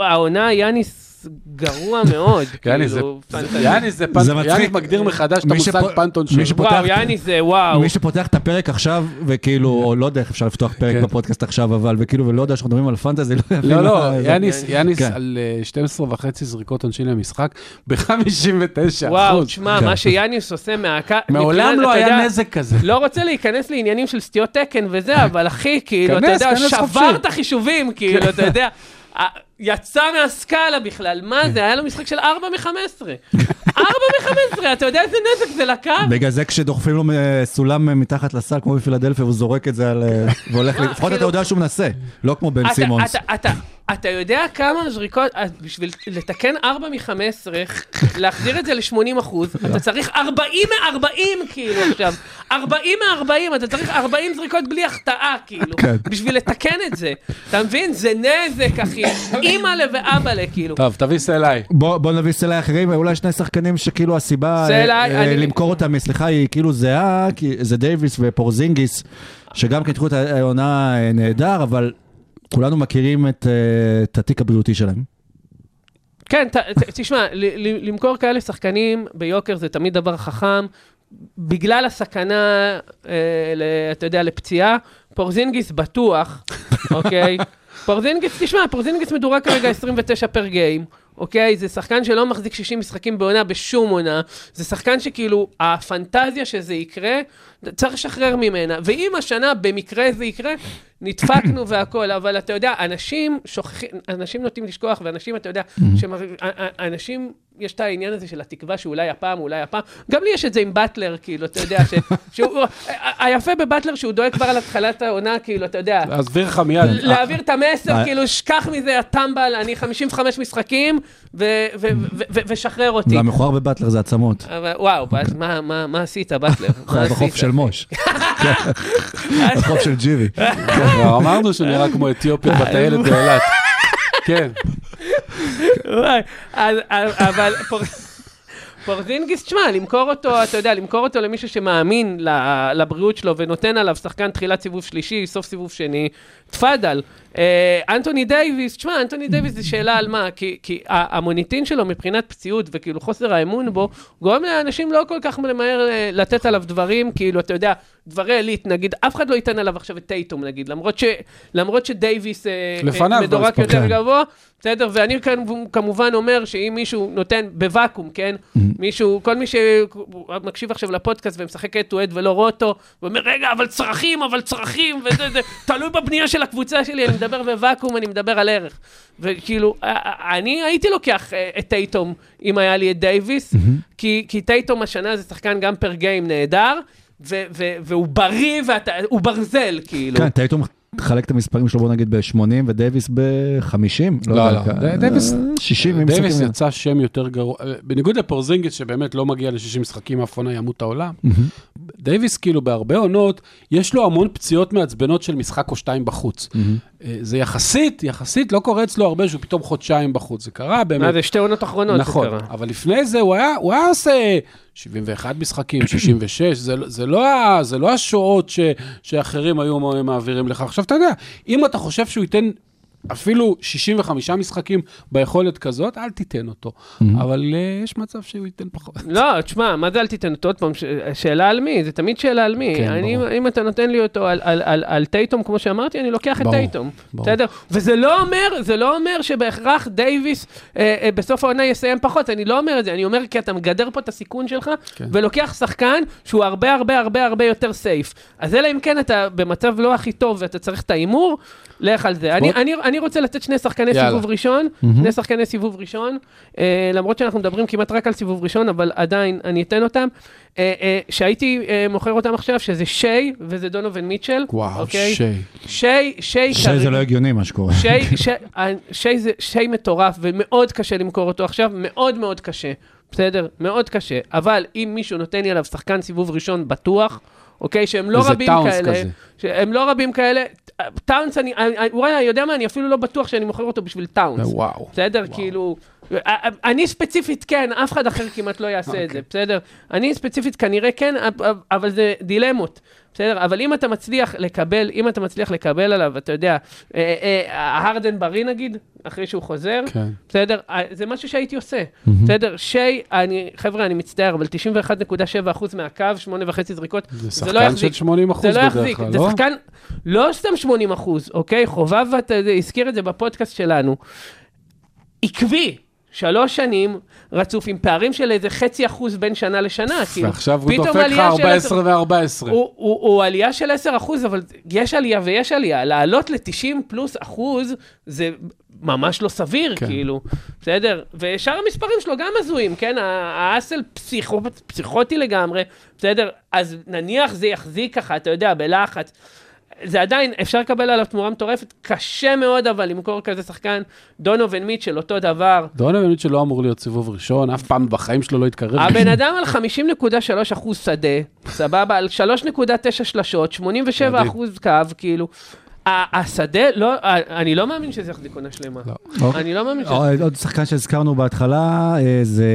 העונה, יאניס גרוע מאוד, יאניס זה- כאילו, זה-. יאניס זה זה. יאניס מגדיר מחדש את המושג פנטון שלו. שפותח- וואו, יאניס זה וואו. מי שפותח את הפרק עכשיו, וכאילו, או לא יודע איך אפשר לפתוח פרק כן. בפודקאסט עכשיו, אבל, וכאילו, ולא יודע שאנחנו מדברים על פנטזי, לא יבין לא, לא, מה זה. יאניס, יאניס כן. על אה, 12 וחצי זריקות עונשין למשחק ב-59 וואו, תשמע, כן. מה שיאניס עושה מהקו... מעולם לא היה נזק כזה. לא רוצה להיכנס לעניינים של סתיות תקן וזה, אבל אחי, כאילו, אתה יודע, שבר. את החישובים, כאילו, אתה יודע. יצא מהסקאלה בכלל, מה זה? היה לו משחק של 4 מ-15. 4 מ-15, אתה יודע איזה נזק זה לקו? בגלל זה כשדוחפים לו אה, סולם אה, מתחת לסל, כמו בפילדלפיה, הוא זורק את זה על... אה, והולך, ל- לפחות אתה כאילו- יודע שהוא מנסה, לא כמו בן אתה- סימונס. אתה- אתה- אתה יודע כמה זריקות, בשביל לתקן 4 מ-15, להחזיר את זה ל-80 אחוז, אתה צריך 40 מ-40 כאילו עכשיו. 40 מ-40, אתה צריך 40 זריקות בלי החטאה כאילו. כן. בשביל לתקן את זה. אתה מבין? זה נזק, אחי. אימא'לה ואבא'לה כאילו. טוב, תביא סלעי. בוא, נביא סלעי אחרים, אולי שני שחקנים שכאילו הסיבה אה, אה, אני- למכור אותם, סליחה, היא כאילו זהה, כי זה דייוויס ופורזינגיס, שגם כן את העונה אה, נהדר, אבל כולנו מכירים את, התיק הבריאותי שלהם. כן, ת, ת, תשמע, למכור כאלה שחקנים ביוקר זה תמיד דבר חכם. בגלל הסכנה, אה, ל, אתה יודע, לפציעה, פורזינגיס בטוח, אוקיי? פורזינגיס, תשמע, פורזינגיס מדורג כרגע 29 פר גיים, אוקיי? זה שחקן שלא מחזיק 60 משחקים בעונה בשום עונה. זה שחקן שכאילו, הפנטזיה שזה יקרה, צריך לשחרר ממנה. ואם השנה במקרה זה יקרה, נדפקנו והכל, אבל אתה יודע, אנשים שוכחים, אנשים נוטים לשכוח, ואנשים, אתה יודע, שמר... אנשים, יש את העניין הזה של התקווה שאולי הפעם, אולי הפעם, גם לי יש את זה עם באטלר, כאילו, אתה יודע, ש... שהוא... היפה בבאטלר שהוא דואג כבר על התחלת העונה, כאילו, אתה יודע, אסביר לך מיד. להעביר את המסר. כאילו, שכח מזה, הטמבל, אני 55 משחקים, ושחרר אותי. והמכוער בבטלר זה עצמות. וואו, מה- עשית, באטלר? בחוף? של מוש. בחוף של ג'יבי. כבר אמרנו שהוא נראה כמו אתיופיה בטיילת באילת. כן. וואי, אז- אז- אבל פורזינגיס, תשמע, למכור אותו, אתה יודע, למכור אותו למישהו שמאמין לבריאות שלו ונותן עליו שחקן תחילת סיבוב שלישי, סוף סיבוב שני, תפאדל. אה, אנטוני דייוויס, תשמע, אנטוני דייוויס זה שאלה על מה, כי, כי המוניטין שלו מבחינת פציעות וכאילו חוסר האמון בו, גורם לאנשים לא כל כך למהר אה, לתת עליו דברים, כאילו, אתה יודע, דברי עילית, נגיד, אף אחד לא ייתן עליו עכשיו את טייטום, נגיד, למרות, ש, למרות שדייוויס אה, מדורג כבר יותר. גבוה, בסדר? ואני כאן כמובן אומר שאם מישהו נותן בוואקום, כן? מישהו, כל מי שמקשיב עכשיו לפודקאסט ומשחק אד טו אד ולא רוטו, ואומר, רגע, אבל צרכים, אבל צרכים, וזה, זה, תלוי בבנייה של הקבוצה שלי, אני מדבר בוואקום, אני מדבר על ערך. וכאילו, אני הייתי לוקח את טייטום אם היה לי את דייוויס, כי, כי טייטום השנה זה שחקן גם per game נהדר, והוא בריא, והוא ברזל, כאילו. כן, טייטום חלק את המספרים שלו, בוא נגיד ב-80 ודייוויס ב-50. לא, לא, ד- דייוויס- 60, אם דייוויס. יצא שם יותר גרוע, אה, בניגוד לפורזינגיס שבאמת לא מגיע ל-60 משחקים אף עונה ימות העולם. דייוויס כאילו בהרבה עונות, יש לו המון פציעות מעצבנות של משחק או שתיים בחוץ. אה, זה יחסית, יחסית לא קורה אצלו הרבה שהוא פתאום חודשיים בחוץ, זה קרה באמת. זה שתי עונות אחרונות נכון, זה קרה. אבל לפני זה הוא היה, הוא היה עושה 71 משחקים, 66, זה, לא- זה, לא, זה לא השעות ש, שאחרים היו מעבירים לך. עכשיו, אתה יודע, אם אתה חושב שהוא ייתן אפילו 65 משחקים ביכולת כזאת, אל תיתן אותו. אבל uh, יש מצב שהוא ייתן פחות. לא, תשמע, מה זה אל תיתן אותו? עוד פעם, ש- שאלה על מי? זה תמיד שאלה על מי. כן, אני, ברור. אם אתה נותן לי אותו על, על, על, על טייטום, כמו שאמרתי, אני לוקח את טייטום. בסדר? וזה לא אומר, זה לא אומר שבהכרח דייוויס אה, אה, בסוף העונה יסיים פחות, אני לא אומר את זה, אני אומר כי אתה מגדר פה את הסיכון שלך, כן. ולוקח שחקן שהוא הרבה הרבה הרבה הרבה יותר סייף. אז אלא אם כן אתה במצב לא הכי טוב ואתה צריך את ההימור, לך על זה. אני, אני, אני רוצה לתת שני שחקני יאללה. סיבוב ראשון, שני שחקני סיבוב ראשון, אה, למרות שאנחנו מדברים כמעט רק על סיבוב ראשון, אבל עדיין אני אתן אותם. אה, אה, שהייתי אה, מוכר אותם עכשיו, שזה שיי וזה דונובין מיטשל. וואו, אוקיי? שיי. שיי, שיי, שזה כרגע- לא הגיוני מה שקורה. שי, שי, שי, זה, שי מטורף ומאוד קשה למכור אותו עכשיו, מאוד מאוד קשה, בסדר? מאוד קשה. אבל אם מישהו נותן לי עליו שחקן סיבוב ראשון בטוח, אוקיי? שהם לא רבים כאלה. כזה. שהם לא רבים כאלה. טאונס, אני, וואי, יודע מה, אני אפילו לא בטוח שאני מוכר אותו בשביל טאונס. וואו. בסדר? כאילו... אני ספציפית כן, אף אחד אחר כמעט לא יעשה את זה, אוקיי. בסדר? אני ספציפית כנראה כן, אבל זה דילמות, בסדר? אבל אם אתה מצליח לקבל, אם אתה מצליח לקבל עליו, אתה יודע, אה, אה, הרדן בריא נגיד, אחרי שהוא חוזר, כן. בסדר? אה, זה משהו שהייתי עושה, בסדר? שי, אני, חבר'ה, אני מצטער, אבל 91.7% מהקו, שמונה וחצי זריקות, זה זה לא שחקן יחזיק. של 80 אחוז זה לא יחזיק, כלל, זה לא? שחקן, לא סתם 80 אחוז, אוקיי? חובב אתה הזכיר את זה בפודקאסט שלנו. עקבי, שלוש שנים רצוף עם פערים של איזה חצי אחוז בין שנה לשנה. כאילו, ועכשיו הוא פתאום דופק לך עלייה של 14 ו-14. הוא, הוא, הוא עלייה של 10 אחוז, אבל יש עלייה ויש עלייה. לעלות ל-90 פלוס אחוז, זה ממש לא סביר, כן. כאילו, בסדר? ושאר המספרים שלו גם הזויים, כן? האסל פסיכו, פסיכוטי לגמרי, בסדר? אז נניח זה יחזיק ככה, אתה יודע, בלחץ. זה עדיין, אפשר לקבל עליו תמורה מטורפת, קשה מאוד אבל למכור כזה שחקן, דונובין מיטשל, אותו דבר. דונובין שלא אמור להיות סיבוב ראשון, אף פעם בחיים שלו לא התקרב. הבן אדם על 50.3 אחוז שדה, סבבה, על 3.9 שלשות, 87 מדהים. אחוז קו, כאילו. השדה, לא, אני לא מאמין שזה יחזיק עונה שלמה. לא. אוקיי. אני לא מאמין שזה... עוד שחקן שהזכרנו בהתחלה אה, זה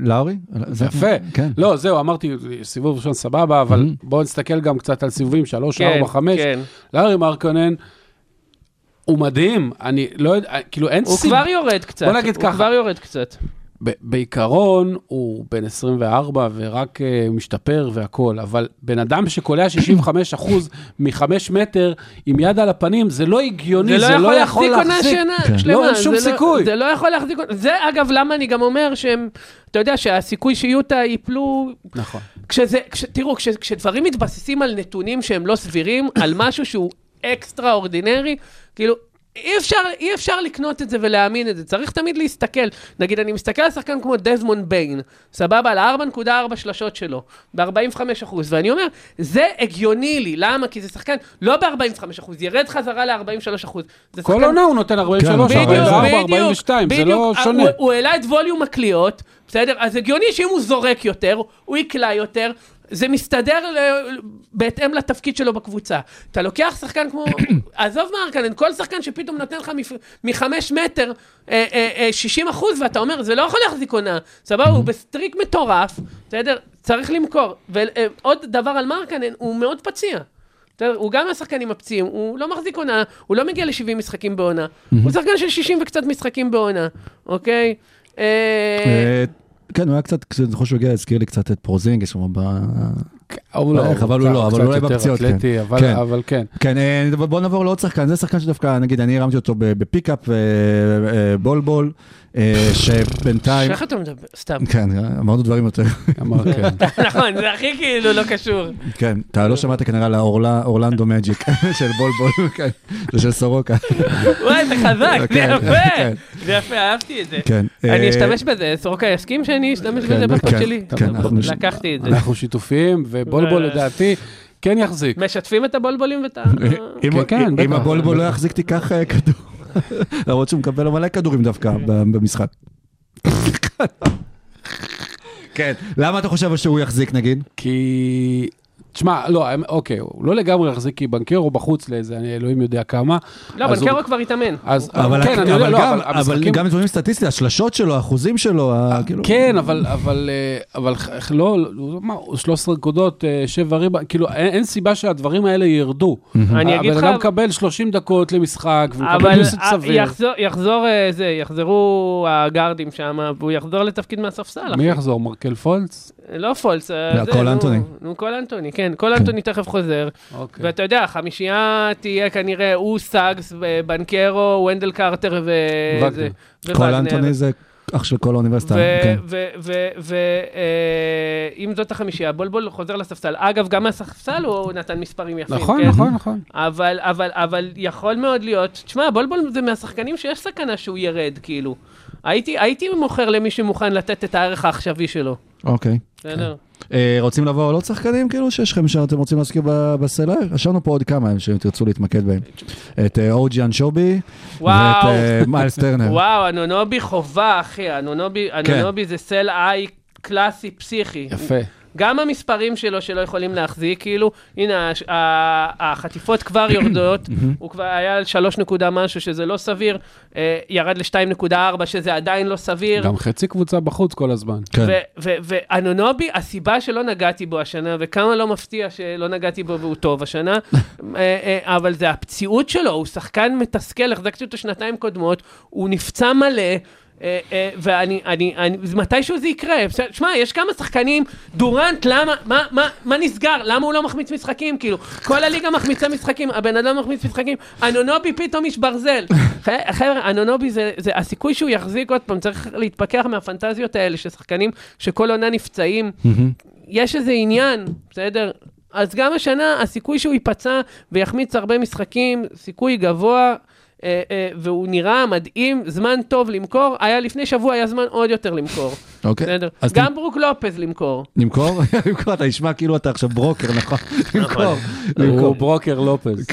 לאורי. זה יפה. כן. לא, זהו, אמרתי, סיבוב ראשון סבבה, אבל Mhm. בואו נסתכל גם קצת על סיבובים, 3, 4, 5. כן. לארי מרקונן, הוא מדהים, אני לא יודע, כאילו אין הוא סיבה. כבר יורד קצת. בוא נגיד הוא ככה. כבר יורד קצת. ב- בעיקרון, הוא בן 24 ורק uh, משתפר והכול, אבל בן אדם שקולע 65 אחוז מחמש מטר עם יד על הפנים, זה לא הגיוני, זה לא יכול להחזיק כן. לא, אין שום זה סיכוי. זה לא יכול להחזיק עונה... זה אגב למה אני גם אומר שהם, אתה יודע שהסיכוי שיוטה ייפלו נכון. כשזה, כש, תראו, כש, כשדברים מתבססים על נתונים שהם לא סבירים, על משהו שהוא אקסטרה אורדינרי, כאילו, אי אפשר, אי אפשר לקנות את זה ולהאמין את זה, צריך תמיד להסתכל. נגיד, אני מסתכל על שחקן כמו דזמונד ביין, סבבה, על 4.4 שלשות שלו, ב-45 אחוז, ואני אומר, זה הגיוני לי, למה? כי זה שחקן לא ב-45 אחוז, ירד חזרה ל-43 אחוז. כל שחקן- עונה הוא נותן 43, כן, בדיוק, 44, בדיוק, 42, זה. לא שונה. הוא, הוא העלה את ווליום הקליעות, בסדר? אז הגיוני שאם הוא זורק יותר, הוא יקלע יותר, זה מסתדר ל... בהתאם לתפקיד שלו בקבוצה. אתה לוקח שחקן כמו, עזוב מרקנן, כל שחקן שפתאום נותן לך. מחמש מטר אה, אה, אה, 60 אחוז, ואתה אומר, זה לא יכול להחזיק עונה. סבבה, הוא ב streak מטורף, בסדר? צריך למכור. ועוד דבר על מרקנן, הוא מאוד פציע. הוא גם מהשחקנים הפציעים, הוא לא מחזיק עונה, הוא לא מגיע ל-70 משחקים בעונה. הוא שחקן של 60 וקצת משחקים בעונה, אוקיי? כן, הוא היה קצת, כשאני חושב שהוא הגיע, הזכיר לי קצת את פורזינגיס, הוא לא, איך, אבל הוא לא, אבל אולי יותר בפציעות, כן. אבל- כן. אבל כן. כן, אה, בוא נעבור לעוד שחקן, זה שחקן שדווקא, נגיד, אני הרמתי אותו ב- ב pickup, אה, אה, בולבול, אה, שבינתיים... איך אתה מדבר? סתם. כן, אמרנו דברים יותר. כן. נכון, זה הכי כאילו לא קשור. כן, אתה לא שמעת כנראה על האורלה- אורלנדו מג'יק של בולבול, כן, זה של סורוקה. וואי, זה חזק, זה כן, יפה. כן. זה יפה, אהבתי את זה. כן. אני אה, אשתמש בזה, סורוקה יסכים שאני אשתמש כן, בזה בפוד כן, שלי? כן, אנחנו נש- לקחתי את זה. אנחנו שיתופיים, ובולבול אה. לדעתי כן יחזיק. משתפים את הבולבולים ואת ה... אם- כן, כן, אם בטח. הבולבול לא יחזיק, תיקח אה, כדור. למרות שהוא מקבל מלא כדורים דווקא ב- במשחק. כן, למה אתה חושב שהוא יחזיק נגיד? כי... תשמע, לא, אוקיי, הוא לא לגמרי יחזיק, כי בנקרו בחוץ לאיזה, אני אלוהים יודע כמה. לא, אז הוא- בנקרו כבר התאמן. אז אבל כן, אני יודע, אבל לא, גם- אבל אבל המשחקים... גם נתונים סטטיסטיים, השלשות שלו, האחוזים שלו, ה- כאילו... כן, אבל, אבל, אה, אבל לא, לא, מה, 13 נקודות, 7 ריבה, כאילו, אין, אין סיבה שהדברים האלה ירדו. אני אגיד לך... הבן אדם מקבל 30 דקות למשחק, והוא מקבל אה, סביר. יחזור, יחזור אה, זה, יחזרו הגארדים שם, והוא יחזור לתפקיד מהספסל. מי אחי. יחזור? מרקל פולץ? לא פולס, אה, לא, זה, קול נו, אנטוני. נו, קול אנטוני, כן, קול אנטוני תכף חוזר. אוקיי. ואתה יודע, החמישייה תהיה כנראה הוא, סאגס, בנקרו, ונדל קרטר ו... קול. אנטוני זה אח של כל האוניברסיטה, כן. ואם זאת החמישייה, בולבול חוזר לספסל. אגב, גם מהספסל הוא נתן מספרים יפים. נכון, כן? נכון, נכון. אבל, אבל, אבל יכול מאוד להיות, תשמע, בולבול זה מהשחקנים שיש סכנה שהוא ירד, כאילו. הייתי, הייתי מוכר למי שמוכן לתת את הערך העכשווי שלו. אוקיי. בסדר? אה, רוצים לבוא על עוד שחקנים כאילו שיש לכם שאתם רוצים להזכיר ב- בסלע? רשמנו פה עוד כמה שאם תרצו להתמקד בהם. את אה, אורג'י אנשובי ואת. אה, מיילס טרנר. וואו, אנונובי חובה, אחי. אנונובי, אנונובי זה סל איי קלאסי פסיכי. יפה. גם המספרים שלו שלא יכולים להחזיק, כאילו, הנה, הש- ה- החטיפות כבר יורדות, הוא כבר היה על 3 נקודה משהו, שזה לא סביר, אה, ירד ל-2.4, שזה עדיין לא סביר. גם חצי קבוצה בחוץ כל הזמן. כן. ו- ו- ואנונובי, הסיבה שלא נגעתי בו השנה, וכמה לא מפתיע שלא נגעתי בו והוא טוב השנה, אה, אה, אבל זה הפציעות שלו, הוא שחקן מתסכל, החזקתי אותו שנתיים קודמות, הוא נפצע מלא. אה, אה, ואני, אני, אני, מתישהו זה יקרה, שמע, יש כמה שחקנים, דורנט, למה, מה, מה, מה נסגר? למה הוא לא מחמיץ משחקים? כאילו, כל הליגה מחמיצה משחקים, הבן אדם מחמיץ משחקים, אנונובי פתאום איש ברזל. חבר'ה, אנונובי זה, זה הסיכוי שהוא יחזיק עוד פעם, צריך להתפכח מהפנטזיות האלה של שחקנים שכל עונה נפצעים. יש איזה עניין, בסדר? אז גם השנה, הסיכוי שהוא ייפצע ויחמיץ הרבה משחקים, סיכוי גבוה, אה, אה, והוא נראה מדהים, זמן טוב למכור. היה לפני שבוע, היה זמן עוד יותר למכור. אוקיי. בסדר? גם ברוק לופז למכור. נמכור? נמכור, אתה נשמע כאילו אתה עכשיו ברוקר, נכון? למכור. למכור. הוא ברוקר לופז.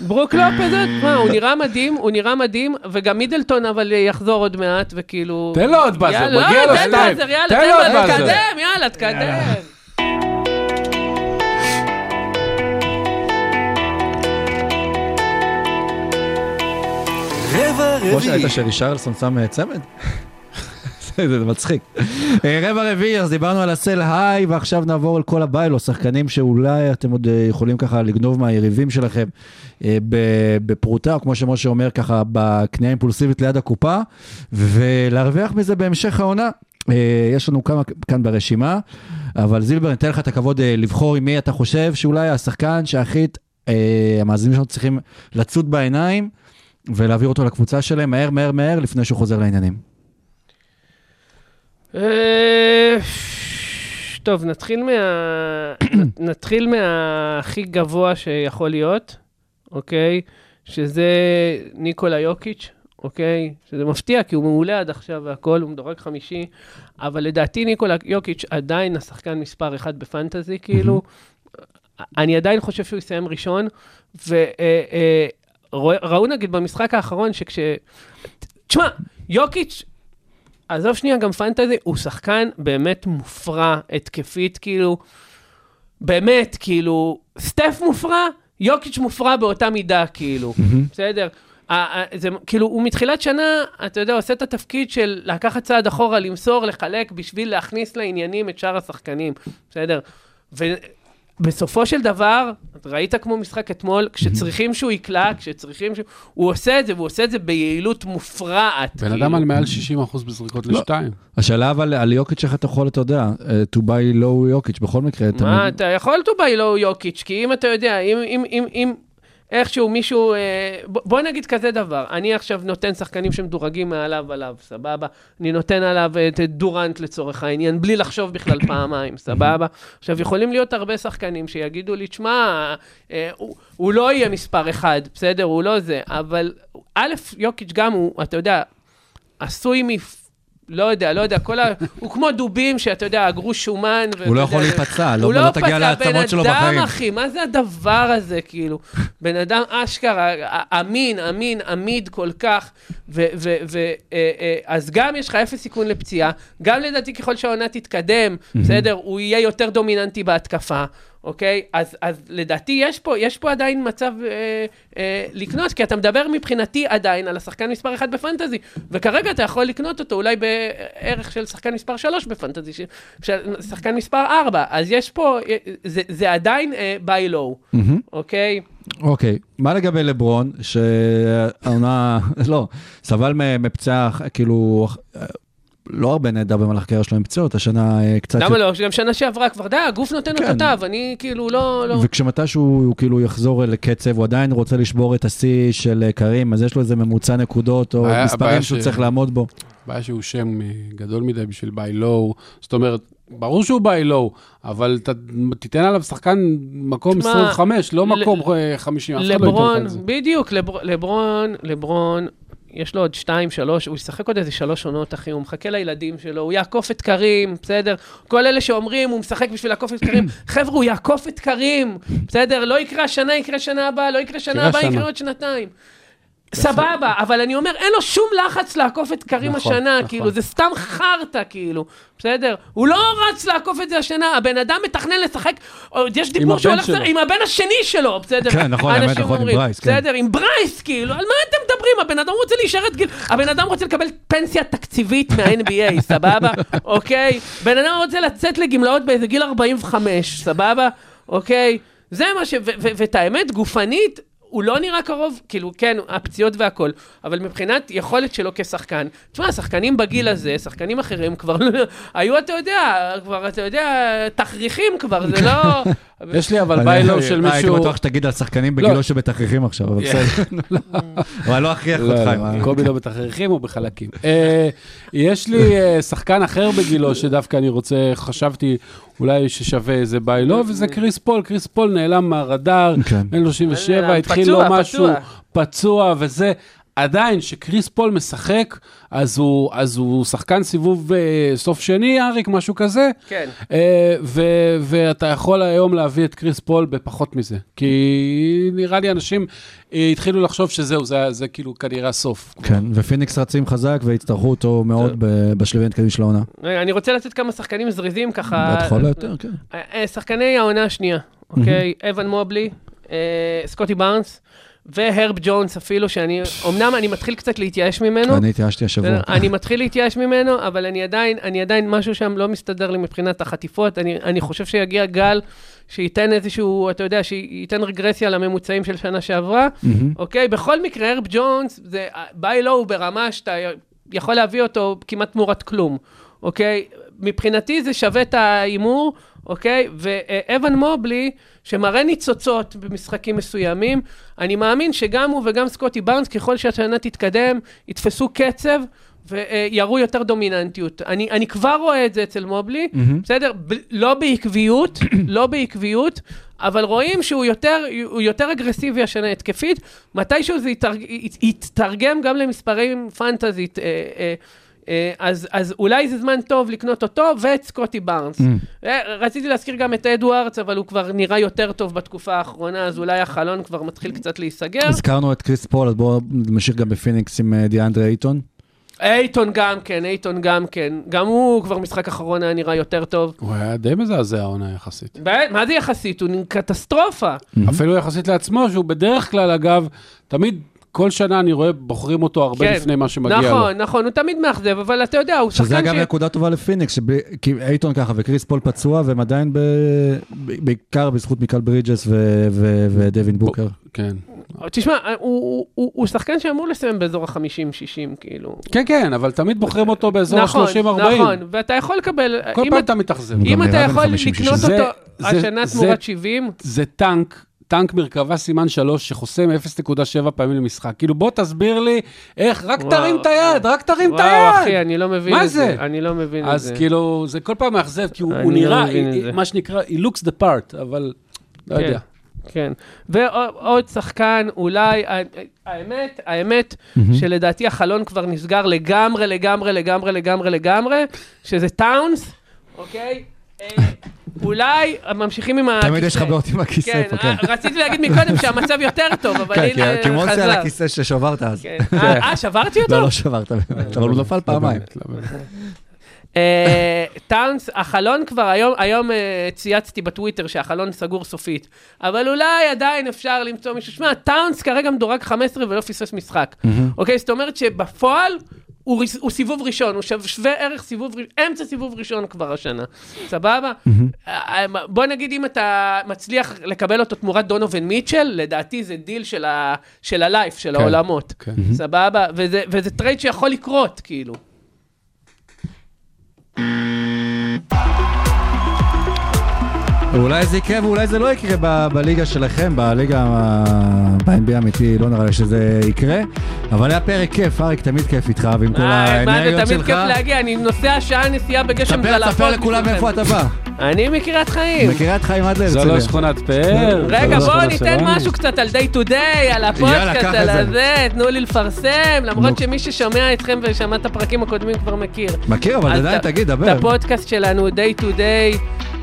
ברוק לופז, מה, הוא נראה מדהים, הוא נראה מדהים, וגם מידלטון אבל יחזור עוד מעט, וכאילו... תן לו עוד באזר, מגיע לו לא, תן שתיים. באזר, יאללה, תן לו עוד לו, באזר. תתקדם, יאללה, תתקדם. רבע כמו רביעי. שהיית שרישרלסון שם אה, צמד? זה מצחיק. אה, רבע רביעי, אז דיברנו על הסל היי, ועכשיו נעבור על כל הביילו, שחקנים שאולי אתם עוד אה, יכולים ככה לגנוב מהיריבים שלכם בפרוטה, או כמו שמשה אומר, ככה בקנייה אימפולסיבית ליד הקופה, ולהרוויח מזה בהמשך העונה. יש לנו כמה כאן ברשימה, אבל זילבר, ניתן לך את הכבוד לבחור עם מי אתה חושב שאולי השחקן שהכי המאזינים שלנו צריכים לצוד בעיניים. ולהעביר אותו לקבוצה שלהם מהר, מהר, מהר, לפני שהוא חוזר לעניינים. אה, טוב, נתחיל מה... נתחיל מהכי גבוה שיכול להיות, אוקיי? שזה ניקולה יוקיץ', אוקיי? שזה מפתיע, כי הוא מעולה עד עכשיו והכל, הוא מדורג חמישי, אבל לדעתי ניקולה יוקיץ' עדיין השחקן מספר אחד בפנטזי, כאילו. אני עדיין חושב שהוא יסיים ראשון, וראו נגיד במשחק האחרון שכש... תשמע, יוקיץ', עזוב שנייה גם פנטזי, הוא שחקן באמת מופרע, התקפית, כאילו, באמת, כאילו, סטף מופרע, יוקיץ' מופרע באותה מידה, כאילו, בסדר? זה כאילו, הוא מתחילת שנה, אתה יודע, עושה את התפקיד של לקחת צעד אחורה, למסור, לחלק, בשביל להכניס לעניינים את שאר השחקנים, בסדר? ובסופו של דבר, ראית כמו משחק אתמול, כשצריכים שהוא יקלע, כשצריכים שהוא... הוא עושה את זה, והוא עושה את זה ביעילות מופרעת. בן כאילו. אדם על מעל 60% בזריקות לא. לשתיים. השאלה אבל על יוקיץ' איך אתה יכול, אתה יודע, to buy low יוקיץ', בכל מקרה, אתה מה? אתה יכול to buy low יוקיץ', כי אם אתה יודע, אם, אם, אם, אם איכשהו מישהו, אה, בוא נגיד כזה דבר, אני עכשיו נותן שחקנים שמדורגים מעליו עליו, סבבה? אני נותן עליו את דורנט לצורך העניין, בלי לחשוב בכלל פעמיים, סבבה? עכשיו, יכולים להיות הרבה שחקנים שיגידו לי, תשמע, אה, הוא, הוא לא יהיה מספר אחד, בסדר? הוא לא זה, אבל א', יוקיץ' גם הוא, אתה יודע, עשוי מ... לא יודע, לא יודע, כל ה... הוא כמו דובים שאתה יודע, אגרו שומן. ו- הוא לא יכול להיפצע, לא הוא לא תגיע פצע, לעצמות שלו בן אדם, בחיים. אחי, מה זה הדבר הזה, כאילו? בן אדם אשכרה, אמין, אמין, עמיד כל כך, ו... ו, ו אה, אה, אז גם יש לך אפס סיכון לפציעה, גם לדעתי ככל שהעונה תתקדם, בסדר, הוא יהיה יותר דומיננטי בהתקפה. אוקיי? אז, אז לדעתי יש פה, יש פה עדיין מצב אה, אה, לקנות, כי אתה מדבר מבחינתי עדיין על השחקן מספר 1 בפנטזי, וכרגע אתה יכול לקנות אותו אולי בערך של שחקן מספר 3 בפנטזי, של, של שחקן מספר 4, אז יש פה, אה, זה, זה עדיין אה, buy low, אוקיי? אוקיי, מה לגבי לברון, שהעונה, לא, סבל מפציעה, כאילו, לא הרבה נהדר במהלך הקריירה שלו עם פציעות, השנה אה, קצת... למה לא? גם שנה שעברה כבר, די, הגוף נותן כן. אותותיו, אני כאילו לא... לא- וכשמתישהו הוא כאילו יחזור לקצב, הוא עדיין רוצה לשבור את השיא של אה, קרים, אז יש לו איזה ממוצע נקודות או הבעיה- מספרים שהוא ש- צריך לעמוד בו. הבעיה שהוא שם אה, גדול מדי בשביל ביי לואו, זאת אומרת, ברור שהוא ביי לואו, אבל ת, תיתן עליו שחקן מקום תשמע, 25, לא ל- מקום אה, 50, אף אחד לא ייתן לך לברון, את זה. בדיוק, לבר- לברון, לברון, יש לו עוד שתיים, שלוש, הוא ישחק עוד איזה שלוש עונות, אחי, הוא מחכה לילדים שלו, הוא יעקוף את קרים, בסדר? כל אלה שאומרים, הוא משחק בשביל לעקוף את קרים, חבר'ה, הוא יעקוף את קרים, בסדר? לא יקרה השנה, יקרה שנה הבאה, לא יקרה שנה הבאה, שנה. יקרה עוד שנתיים. סבבה, אבל אני אומר, אין לו שום לחץ לעקוף את קרים נכון, השנה, נכון. כאילו, זה סתם חרטא, כאילו, בסדר? הוא לא רץ לעקוף את זה השנה, הבן אדם מתכנן לשחק, עוד יש דיבור שהוא הולך. לשחק עם הבן השני שלו, בסדר? כן, נכון, האמת, נכון, עם אומרים, ברייס, כן. בסדר, עם ברייס, כאילו, על מה אתם מדברים? הבן אדם רוצה להישאר את גיל... הבן אדם רוצה לקבל פנסיה תקציבית מה-NBA, סבבה? אוקיי? בן אדם רוצה לצאת לגמלאות באיזה גיל 45, סבבה? אוקיי? זה מה ש... ואת האמת, גופנית, הוא לא נראה קרוב, כאילו, כן, הפציעות והכל, אבל מבחינת יכולת שלו כשחקן, תשמע, שחקנים בגיל הזה, שחקנים אחרים כבר לא... היו, אתה יודע, כבר, אתה יודע, תכריכים כבר, זה לא... יש לי אבל אני- ביי לואו של אה, הייתי מישהו... בטוח שתגיד על שחקנים לא. בגילו שבתכריכים עכשיו, אבל בסדר. אבל לא אכריח לא, אותך. קובי לא בתכריכים או בחלקים. אה, יש לי אה, שחקן אחר בגילו שדווקא אני רוצה, חשבתי אולי ששווה איזה buy low, וזה קריס פול. קריס פול נעלם מהרדאר, כן. בן 37, נעלם, התחיל פצוע, לו משהו פצוע. פצוע וזה. עדיין, כשקריס פול משחק, אז הוא, אז הוא שחקן סיבוב אה, סוף שני, אריק, משהו כזה. כן. אה, ו- ואתה יכול היום להביא את קריס פול בפחות מזה. כי נראה לי אנשים אה, התחילו לחשוב שזהו, זה, זה כאילו כנראה הסוף. כן, ופיניקס רצים חזק ויצטרכו אותו מאוד ב- בשלבי המתקדמים של העונה. אני רוצה לתת כמה שחקנים זריזים ככה. לכל היותר, כן. אה, אה, שחקני העונה השנייה, אוקיי? אבן מובלי, סקוטי בארנס, והרב ג'ונס אפילו, שאני, אמנם אני מתחיל קצת להתייאש ממנו. אני התייאשתי השבוע. בסדר? אני מתחיל להתייאש ממנו, אבל אני עדיין, אני עדיין, משהו שם לא מסתדר לי מבחינת החטיפות. אני, אני חושב שיגיע גל שייתן איזשהו, אתה יודע, שייתן רגרסיה לממוצעים של שנה שעברה. מהמם. אוקיי? בכל מקרה, הרב ג'ונס, זה ביי לואו ברמה שאתה יכול להביא אותו כמעט תמורת כלום, אוקיי? מבחינתי זה שווה את ההימור, אוקיי? ואבן מובלי, שמראה ניצוצות במשחקים מסוימים, אני מאמין שגם הוא וגם סקוטי בארנס, ככל שהשנה תתקדם, יתפסו קצב. ויראו יותר דומיננטיות. אני, אני כבר רואה את זה אצל מובלי, מהמם. בסדר? ב- לא בעקביות, לא בעקביות, אבל רואים שהוא יותר, יותר אגרסיבי השנה התקפית, מתישהו זה יתרג, ית- יתרגם גם למספרים פנטזית. אה, אה, אה, אז, אז אולי זה זמן טוב לקנות אותו ואת סקוטי בארנס. Mm. אה, רציתי להזכיר גם את אדוארדס, אבל הוא כבר נראה יותר טוב בתקופה האחרונה, אז אולי החלון כבר מתחיל קצת להיסגר. הזכרנו את קריס פול, אז בואו נמשיך גם בפיניקס עם אה, דיאנדרה אייטון. אייטון גם כן, אייטון גם כן. גם הוא כבר משחק אחרון היה נראה יותר טוב. הוא היה די מזעזע העונה יחסית. ב- מה זה יחסית? הוא קטסטרופה. אפילו יחסית לעצמו, שהוא בדרך כלל, אגב, תמיד, כל שנה אני רואה, בוחרים אותו הרבה כן. לפני מה שמגיע לו. נכון, נכון, הוא תמיד מאכזב, אבל אתה יודע, הוא שזה שחקן אגב נקודה טובה לפיניקס, שבלי- כי אייטון ככה וכריס פול פצוע, והם עדיין ב- ב- בעיקר בזכות מיקל ברידג'ס ו- ו- ודווין בוקר. כן. תשמע, הוא- הוא- הוא הוא שחקן שאמור לסיים באזור ה-50-60, כאילו. כן, כן, אבל תמיד בוחרים אותו באזור נכון, ה-30-40. נכון, ואתה יכול לקבל, כל אם פעם אתה- מתאכזב. אם אתה יכול 50, לקנות 60. אותו זה- השנה זה- תמורת 70, זה טנק, טנק מרכבה סימן 3 שחוסם 0.7 פעמים למשחק. כאילו, בוא תסביר לי איך, רק וואו. תרים את היד, רק תרים את וואו, אחי, היד. אני לא מבין מה את זה. זה? אני לא מבין את אז זה. כאילו, זה כל פעם מאכזב, כי הוא הוא לא נראה, את אה. מה שנקרא, he looks the part, אבל לא כן. יודע. כן. ועוד שחקן, אולי, האמת, האמת, שלדעתי החלון כבר נסגר לגמרי, לגמרי, לגמרי, לגמרי, לגמרי, שזה טאונס, אוקיי? אה, אולי ממשיכים עם הכיסא. תמיד יש לך בעיות עם הכיסא כן, פה, כן. אה, רציתי להגיד מקודם שהמצב יותר טוב, אבל כן, כי- הנה, כי מוסי על חזר. הכיסא ששברת אז. כן. אה, אה, שברתי אותו? לא, לא שברת באמת, אבל הוא נפל פעמיים. לא טאונס, החלון כבר היום, היום צייצתי בטוויטר שהחלון סגור סופית, אבל אולי עדיין אפשר למצוא מישהו, שמע, טאונס כרגע מדורג 15 ולא פספס משחק, אוקיי? זאת אומרת שבפועל הוא, הוא סיבוב ראשון, הוא שווה שווה ערך סיבוב, אמצע סיבוב ראשון כבר השנה, סבבה? אה, בוא נגיד אם אתה מצליח לקבל אותו תמורת דונובין מיטשל, לדעתי זה דיל של, ה, של ה life, של העולמות, כן. סבבה? וזה, וזה trade שיכול לקרות, כאילו. אולי זה יקרה ואולי זה לא יקרה ב- בליגה שלכם, בליגה, ה- ב-NBA האמיתי, לא נראה לי שזה יקרה. אבל היה פרק כיף, אריק, תמיד כיף איתך, ועם כל אה, מה האנרגיות זה שלך. תמיד כיף להגיע, אני נוסע שעה נסיעה בגשם זלעפות. ספר לכולם. מאיפה אתה בא. אני מקריית חיים. מקריית חיים עד זו להרצליה. לא שכונת פאר. רגע, זו בואו ניתן. משהו קצת על day to day, על הפודקאסט, על את זה. הזה, תנו לי לפרסם, למרות. שמי ששומע אתכם ושמע את הפרקים הקודמים כבר מכיר. מכיר, אבל עדיין את- תגיד, את דבר. הפודקאסט שלנו, day to day.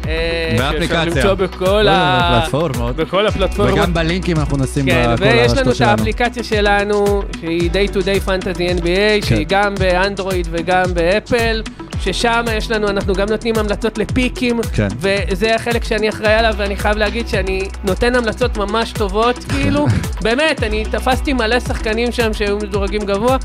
אה, באפליקציה. שאפשר למצוא בכל ה... בפלטפורמות. בכל הפלטפורמות. וגם בלינקים אנחנו נשים כן, ויש לנו את. האפליקציה שלנו, שהיא Day to Day Fantasy NBA, שהיא גם באנדרואיד וגם באפל, ששם יש לנו, אנחנו גם נותנים המלצות לפיקים, כן. וזה החלק שאני אחראי עליו, ואני חייב להגיד שאני נותן המלצות ממש טובות, כאילו, באמת, אני תפסתי מלא שחקנים שם שהיו מדורגים גבוה.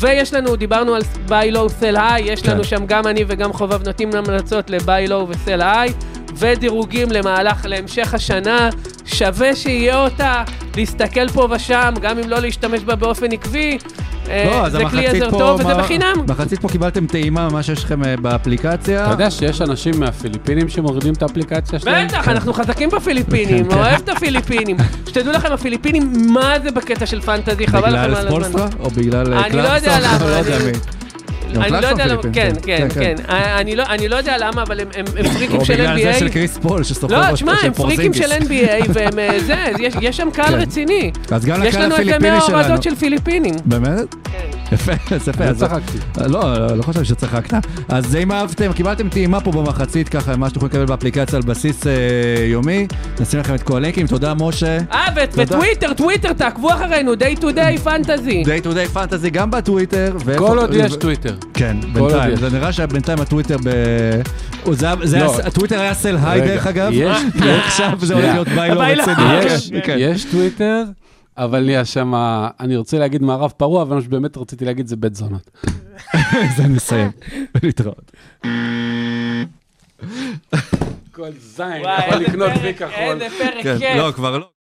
ויש לנו, דיברנו על ביי לואו סל היי, יש כן. לנו שם גם אני וגם חובב נותנים המלצות לביי לואו וסל היי, ודירוגים למהלך, להמשך השנה, שווה שיהיה אותה, להסתכל פה ושם, גם אם לא להשתמש בה באופן עקבי. אה, לא, אז זה כלי עזר פה... טוב וזה בחינם. מחצית פה קיבלתם טעימה ממה שיש לכם אה, באפליקציה. אתה יודע שיש אנשים מהפיליפינים שמורידים את האפליקציה שלהם? בטח, אנחנו חזקים בפיליפינים, כן. אוהב את הפיליפינים. שתדעו לכם, הפיליפינים, מה זה בקטע של פנטזי, חבל לכם בגלל על הזמן. ספולסטרה? או בגלל אה, אני לא יודע? למה, לא יודע אני- לא יודע למה, פיליפין, כן, כן, כן. אה, אני לא- אני לא יודע למה, אבל הם- הם הם פריקים או של בגלל זה NBA. של כריס פול שסוחב לא, תשמע, של הם פריקים של פורזינגיס. NBA, והם אה, זה, יש- יש שם קהל כן. רציני. אז גם יש לקהל לנו איזה הפיליפיני 100 שלנו. הורדות של פיליפינים. באמת? יפה, יפה. אז- צחקתי. לא, לא, לא חושב שצחקת. אז אם אהבתם, קיבלתם טעימה פה במחצית, ככה, מה שאתם יכולים לקבל באפליקציה על בסיס אה, יומי. נשים לכם את כל הלינקים, תודה משה. אה. וטוויטר, טוויטר, תעקבו אחרינו, day to day fantasy. Day to day fantasy גם בטוויטר. כל עוד יש טוויטר. כן, בינתיים. זה נראה שבינתיים הטוויטר ב... לא. הטוויטר היה sell high דרך אגב. יש- ועכשיו זה הולך להיות buy low רציני. יש- כן, כן. יש טוויטר, אבל יש שם, אני רוצה להגיד מערב פרוע, אבל מה שבאמת רציתי להגיד זה בית זונות. זה נסיים. להתראות. כל זין, יכול לקנות וי כחול. איזה פרק כן, כיף. לא, כבר לא.